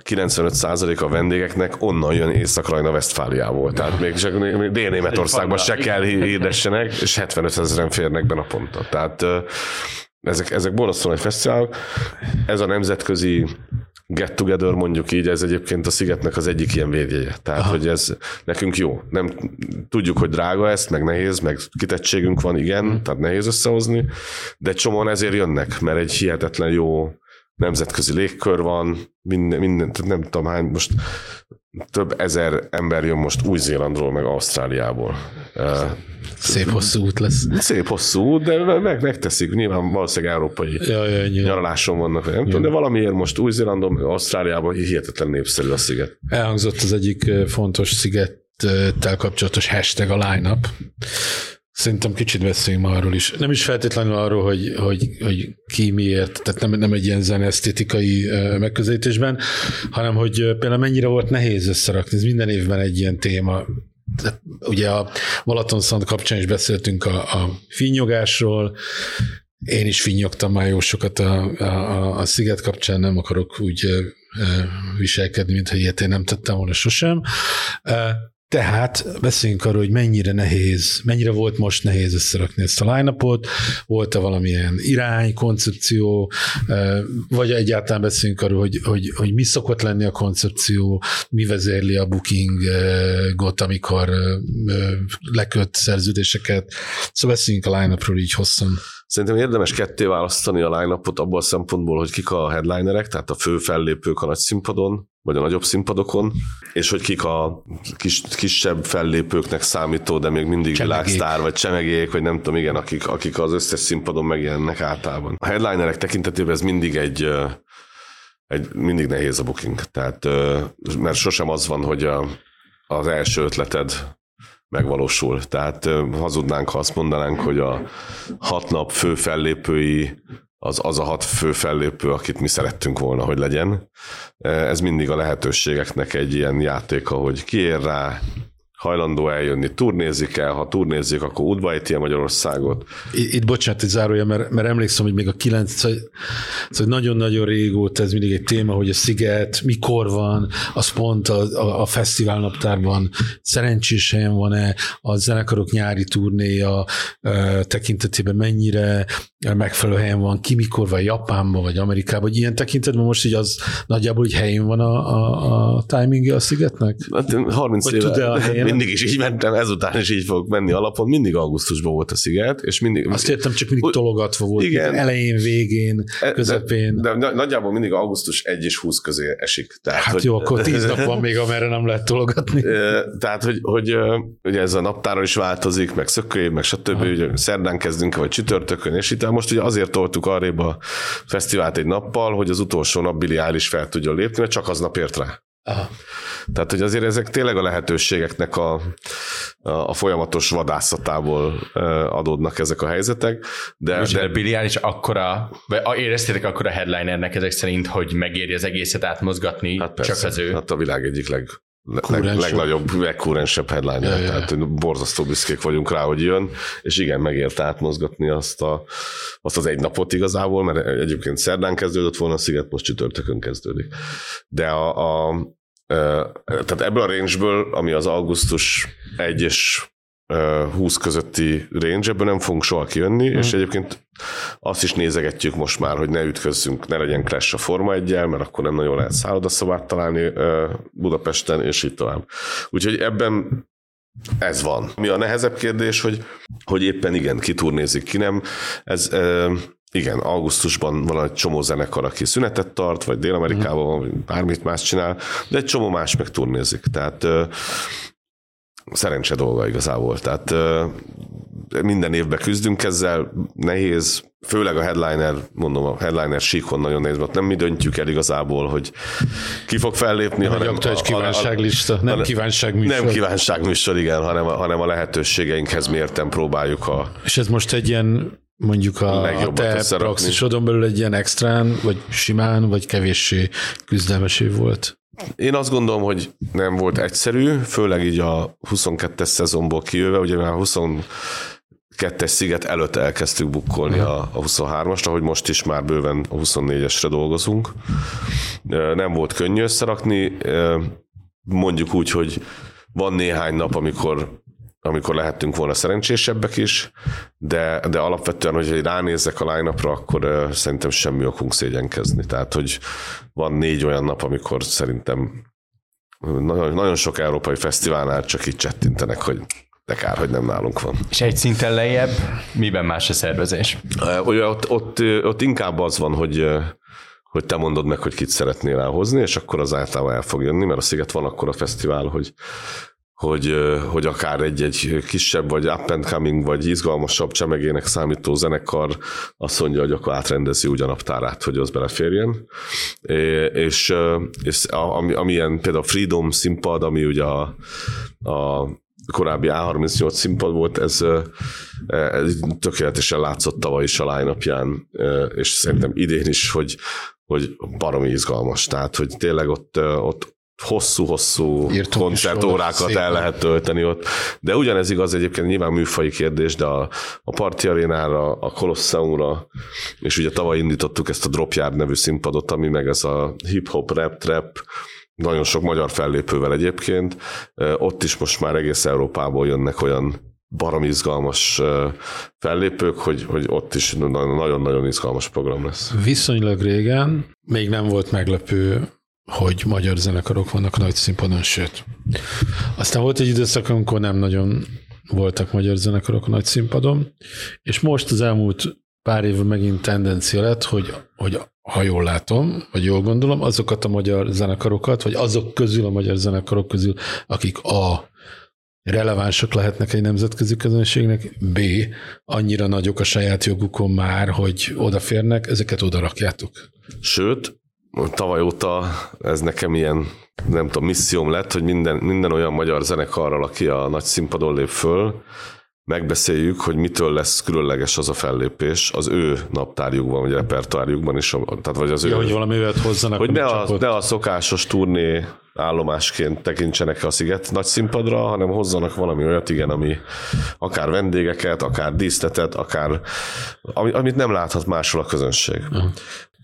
[SPEAKER 1] 95% a vendégeknek onnan jön Észak-Rajna Westfáliából. Tehát még csak még Dél-Németországban se kell hirdessenek, és 75 ezeren férnek be naponta. Tehát ezek, ezek borzasztóan egy fesztivál. Ez a nemzetközi get together mondjuk így, ez egyébként a szigetnek az egyik ilyen védjegye. Tehát, Aha. hogy ez nekünk jó. Nem tudjuk, hogy drága ezt, meg nehéz, meg kitettségünk van, igen, hmm. tehát nehéz összehozni, de csomóan ezért jönnek, mert egy hihetetlen jó nemzetközi légkör van, minden, minden nem tudom hány, most több ezer ember jön most Új-Zélandról, meg Ausztráliából.
[SPEAKER 3] Szép hosszú út lesz.
[SPEAKER 1] Szép hosszú út, de meg, megteszik. Nyilván valószínűleg európai
[SPEAKER 3] ja, ja, ja.
[SPEAKER 1] nyaraláson vannak, nem ja. tudom, de valamiért most Új-Zélandon, meg Ausztráliában hihetetlen népszerű a sziget.
[SPEAKER 3] Elhangzott az egyik fontos szigettel kapcsolatos hashtag a line-up. Szerintem kicsit beszéljünk arról is. Nem is feltétlenül arról, hogy, hogy, hogy ki miért, tehát nem, nem egy ilyen zenesztétikai megközelítésben, hanem hogy például mennyire volt nehéz összerakni. Ez minden évben egy ilyen téma. De ugye a Balaton Szand kapcsán is beszéltünk a, a finnyogásról, én is finnyogtam már jó sokat a, a, a sziget kapcsán, nem akarok úgy viselkedni, mintha ilyet én nem tettem volna sosem. Tehát beszéljünk arról, hogy mennyire nehéz, mennyire volt most nehéz összerakni ezt a line volt-e valamilyen irány, koncepció, vagy egyáltalán beszéljünk arról, hogy, hogy, hogy mi szokott lenni a koncepció, mi vezérli a bookingot, amikor leköt szerződéseket. Szóval beszéljünk a line így hosszan.
[SPEAKER 1] Szerintem érdemes ketté választani a line abból a szempontból, hogy kik a headlinerek, tehát a fő fellépők a nagy színpadon, vagy a nagyobb színpadokon, és hogy kik a kis, kisebb fellépőknek számító, de még mindig csemegék. világsztár, vagy csemegék, vagy nem tudom, igen, akik, akik az összes színpadon megjelennek általában. A headlinerek tekintetében ez mindig egy, egy mindig nehéz a booking. Tehát, mert sosem az van, hogy a, az első ötleted megvalósul. Tehát hazudnánk, ha azt mondanánk, hogy a hat nap fő fellépői az, az a hat fő fellépő, akit mi szerettünk volna, hogy legyen. Ez mindig a lehetőségeknek egy ilyen játéka, hogy kiér rá, hajlandó eljönni, turnézik el, ha turnézik, akkor útba a Magyarországot.
[SPEAKER 3] Itt bocsánat, egy zárója, mert, mert emlékszem, hogy még a 9, szóval, szóval nagyon-nagyon régóta ez mindig egy téma, hogy a sziget mikor van, az pont a, a, a fesztivál naptárban szerencsés helyen van-e, a zenekarok nyári turnéja e, tekintetében mennyire megfelelő helyen van, ki mikor van Japánban, vagy Amerikában, vagy ilyen tekintetben most így az nagyjából hogy helyén van a, a, a timingja a szigetnek?
[SPEAKER 1] Hát 30
[SPEAKER 3] Vagy
[SPEAKER 1] éve
[SPEAKER 3] tud-e a helyen?
[SPEAKER 1] Mindig is így mentem, ezután is így fogok menni alapon, mindig augusztusban volt a sziget, és mindig...
[SPEAKER 3] Azt értem, csak mindig tologatva volt.
[SPEAKER 1] Igen.
[SPEAKER 3] Elején, végén, közepén.
[SPEAKER 1] De, de, de nagyjából mindig augusztus 1 és 20 közé esik. Tehát,
[SPEAKER 3] Hát
[SPEAKER 1] hogy,
[SPEAKER 3] jó, akkor tíz nap van még, amerre nem lehet tologatni.
[SPEAKER 1] Ö, Tehát, hogy, hogy ugye ez a naptáron is változik, meg szökőjév, meg stb. Ugye szerdán kezdünk, vagy csütörtökön, és itt most ugye azért toltuk arrébb a fesztivált egy nappal, hogy az utolsó nap Billy Eilish fel tudjon lépni, mert csak aznap ért rá.
[SPEAKER 3] Aha.
[SPEAKER 1] Tehát, hogy azért ezek tényleg a lehetőségeknek a, a, a folyamatos vadászatából adódnak ezek a helyzetek. De,
[SPEAKER 2] Most
[SPEAKER 1] de
[SPEAKER 2] Billy Eilish akkora, vagy a- éreztétek akkora headlinernek ezek szerint, hogy megéri az egészet átmozgatni,
[SPEAKER 1] hát persze,
[SPEAKER 2] csak az ő.
[SPEAKER 1] Hát a világ egyik leg, leg, legnagyobb, legkúrensebb headliner.
[SPEAKER 3] Ja,
[SPEAKER 1] Ja. Tehát borzasztó büszkék vagyunk rá, hogy jön, és igen, megért átmozgatni azt, a, azt az egy napot igazából, mert egyébként szerdán kezdődött volna a sziget, most csütörtökön kezdődik. De a, a tehát ebből a range ami az augusztus 1 és 20 közötti range, ebből nem fogunk soha kijönni, mm. és egyébként azt is nézegetjük most már, hogy ne ütközzünk, ne legyen crash a Forma 1 mert akkor nem nagyon lehet szállodaszobát találni Budapesten, és így tovább. Úgyhogy ebben ez van. Mi a nehezebb kérdés, hogy, hogy éppen igen, ki turnézik, ki nem. Ez igen, augusztusban van egy csomó zenekar, aki szünetet tart, vagy Dél-Amerikában, vagy bármit más csinál, de egy csomó más meg turnézik. Tehát szerencse dolga igazából. Tehát minden évben küzdünk ezzel, nehéz, főleg a headliner, mondom, a headliner síkon nagyon nehéz, mert nem mi döntjük el igazából, hogy ki fog fellépni,
[SPEAKER 3] nem hanem... Egy kívánságlista, a, a, nem kívánságműsor.
[SPEAKER 1] Nem kívánságműsor, igen, hanem a, hanem a lehetőségeinkhez mérten próbáljuk a...
[SPEAKER 3] És ez most egy ilyen mondjuk a, a te praxisodon belül egy ilyen extrán, vagy simán, vagy kevéssé küzdelmes év volt?
[SPEAKER 1] Én azt gondolom, hogy nem volt egyszerű, főleg így a 22-es szezonból kijöve, ugye már 22-es sziget előtt elkezdtük bukkolni a, a 23-asra, hogy most is már bőven a 24-esre dolgozunk. Nem volt könnyű összerakni, mondjuk úgy, hogy van néhány nap, amikor amikor lehettünk volna szerencsésebbek is, de, de alapvetően, hogy ránézzek a line akkor szerintem semmi okunk szégyenkezni. Tehát, hogy van négy olyan nap, amikor szerintem nagyon, nagyon sok európai fesztiválnál csak így csettintenek, hogy de kár, hogy nem nálunk van.
[SPEAKER 2] És egy szinten lejjebb, miben más a szervezés?
[SPEAKER 1] Ugye ott, ott, ott inkább az van, hogy hogy te mondod meg, hogy kit szeretnél elhozni, és akkor az általában el fog jönni, mert a Sziget van akkor a fesztivál, hogy hogy, hogy akár egy-egy kisebb, vagy up and coming, vagy izgalmasabb csemegének számító zenekar azt mondja, hogy akkor átrendezi ugyanaptárát, hogy az beleférjen. És, és ami, amilyen például a Freedom színpad, ami ugye a, a korábbi A38 színpad volt, ez, ez tökéletesen látszott tavaly is a line és szerintem idén is, hogy, hogy baromi izgalmas. Tehát, hogy tényleg ott, ott hosszú-hosszú koncertórákat el lehet tölteni ott. De ugyanez igaz egyébként nyilván műfai kérdés, de a, a Parti Arénára, a Colosseumra, és ugye tavaly indítottuk ezt a Dropyard nevű színpadot, ami meg ez a hip-hop, rap, trap, nagyon sok magyar fellépővel egyébként. Ott is most már egész Európából jönnek olyan barom izgalmas fellépők, hogy, hogy ott is nagyon-nagyon izgalmas program lesz.
[SPEAKER 3] Viszonylag régen még nem volt meglepő hogy magyar zenekarok vannak nagy színpadon, sőt. Aztán volt egy időszak, amikor nem nagyon voltak magyar zenekarok a nagy színpadon, és most az elmúlt pár évben megint tendencia lett, hogy, hogy ha jól látom, vagy jól gondolom, azokat a magyar zenekarokat, vagy azok közül a magyar zenekarok közül, akik a relevánsak lehetnek egy nemzetközi közönségnek, B, annyira nagyok a saját jogukon már, hogy odaférnek, ezeket oda rakjátok.
[SPEAKER 1] Sőt, tavaly óta ez nekem ilyen, nem tudom, misszióm lett, hogy minden, minden olyan magyar zenekarral, aki a nagy színpadon lép föl, megbeszéljük, hogy mitől lesz különleges az a fellépés az ő naptárjukban, vagy repertoárjukban is, tehát vagy az
[SPEAKER 3] ja,
[SPEAKER 1] ő...
[SPEAKER 3] hogy valamivel hozzanak.
[SPEAKER 1] Hogy ne a, ne a szokásos turné állomásként tekintsenek a sziget nagy színpadra, hanem hozzanak valami olyat, igen, ami akár vendégeket, akár díszletet, akár amit nem láthat máshol a közönség. Uh-huh.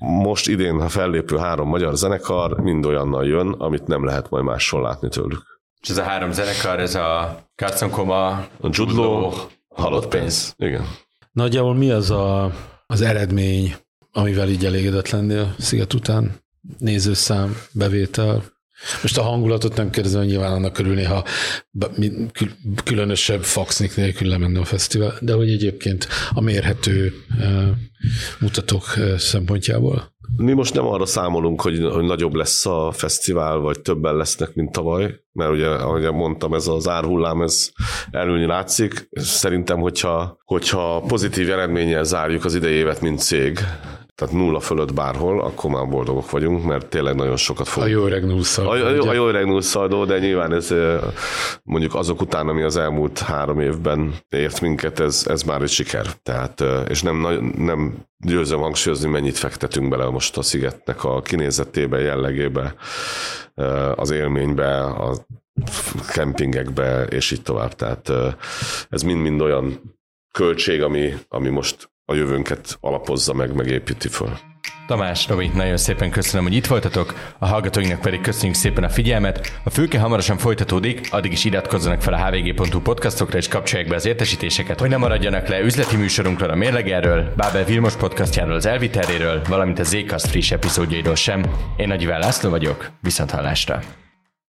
[SPEAKER 1] Most idén, ha fellépő három magyar zenekar, mind olyannal jön, amit nem lehet majd máshol látni tőlük.
[SPEAKER 2] És ez a három zenekar, ez a Carson Coma,
[SPEAKER 1] a Judlo, Halott pénz. Igen.
[SPEAKER 3] Nagyjából mi az a, az eredmény, amivel így elégedett lennél Sziget után? Nézőszám, bevétel? Most a hangulatot nem kérdezem, hogy nyilván annak örülni, ha különösebb faxnik nélkül lemenne a fesztivál, de hogy egyébként a mérhető mutatók szempontjából.
[SPEAKER 1] Mi most nem arra számolunk, hogy, hogy nagyobb lesz a fesztivál, vagy többen lesznek, mint tavaly, mert ugye, ahogy mondtam, ez az árhullám, ez elülni látszik. Szerintem, hogyha, hogyha pozitív eredménnyel zárjuk az idei évet, mint cég, tehát nulla fölött bárhol, akkor már boldogok vagyunk, mert tényleg nagyon sokat fog.
[SPEAKER 3] A jó öreg nullszaldó.
[SPEAKER 1] A, a, a jó öreg nullszaldó, de nyilván ez mondjuk azok után, ami az elmúlt három évben ért minket, ez, ez már egy siker. Tehát, és nem, nem győzöm hangsúlyozni, mennyit fektetünk bele most a szigetnek a kinézetébe, jellegébe, az élménybe, a kempingekbe, és így tovább. Tehát ez mind-mind olyan költség, ami, ami most a jövőnket alapozza meg, megépíti föl.
[SPEAKER 2] Tamás, Robi, nagyon szépen köszönöm, hogy itt voltatok, a hallgatóinknak pedig köszönjük szépen a figyelmet. A fülke hamarosan folytatódik, addig is iratkozzanak fel a hvg.hu podcastokra és kapcsolják be az értesítéseket, hogy ne maradjanak le üzleti műsorunkról a Mérlegerről, Bábel Vilmos podcastjáról, az Elviteréről, valamint a Zcast friss epizódjairól sem. Én Nagy László vagyok, viszont hallásra.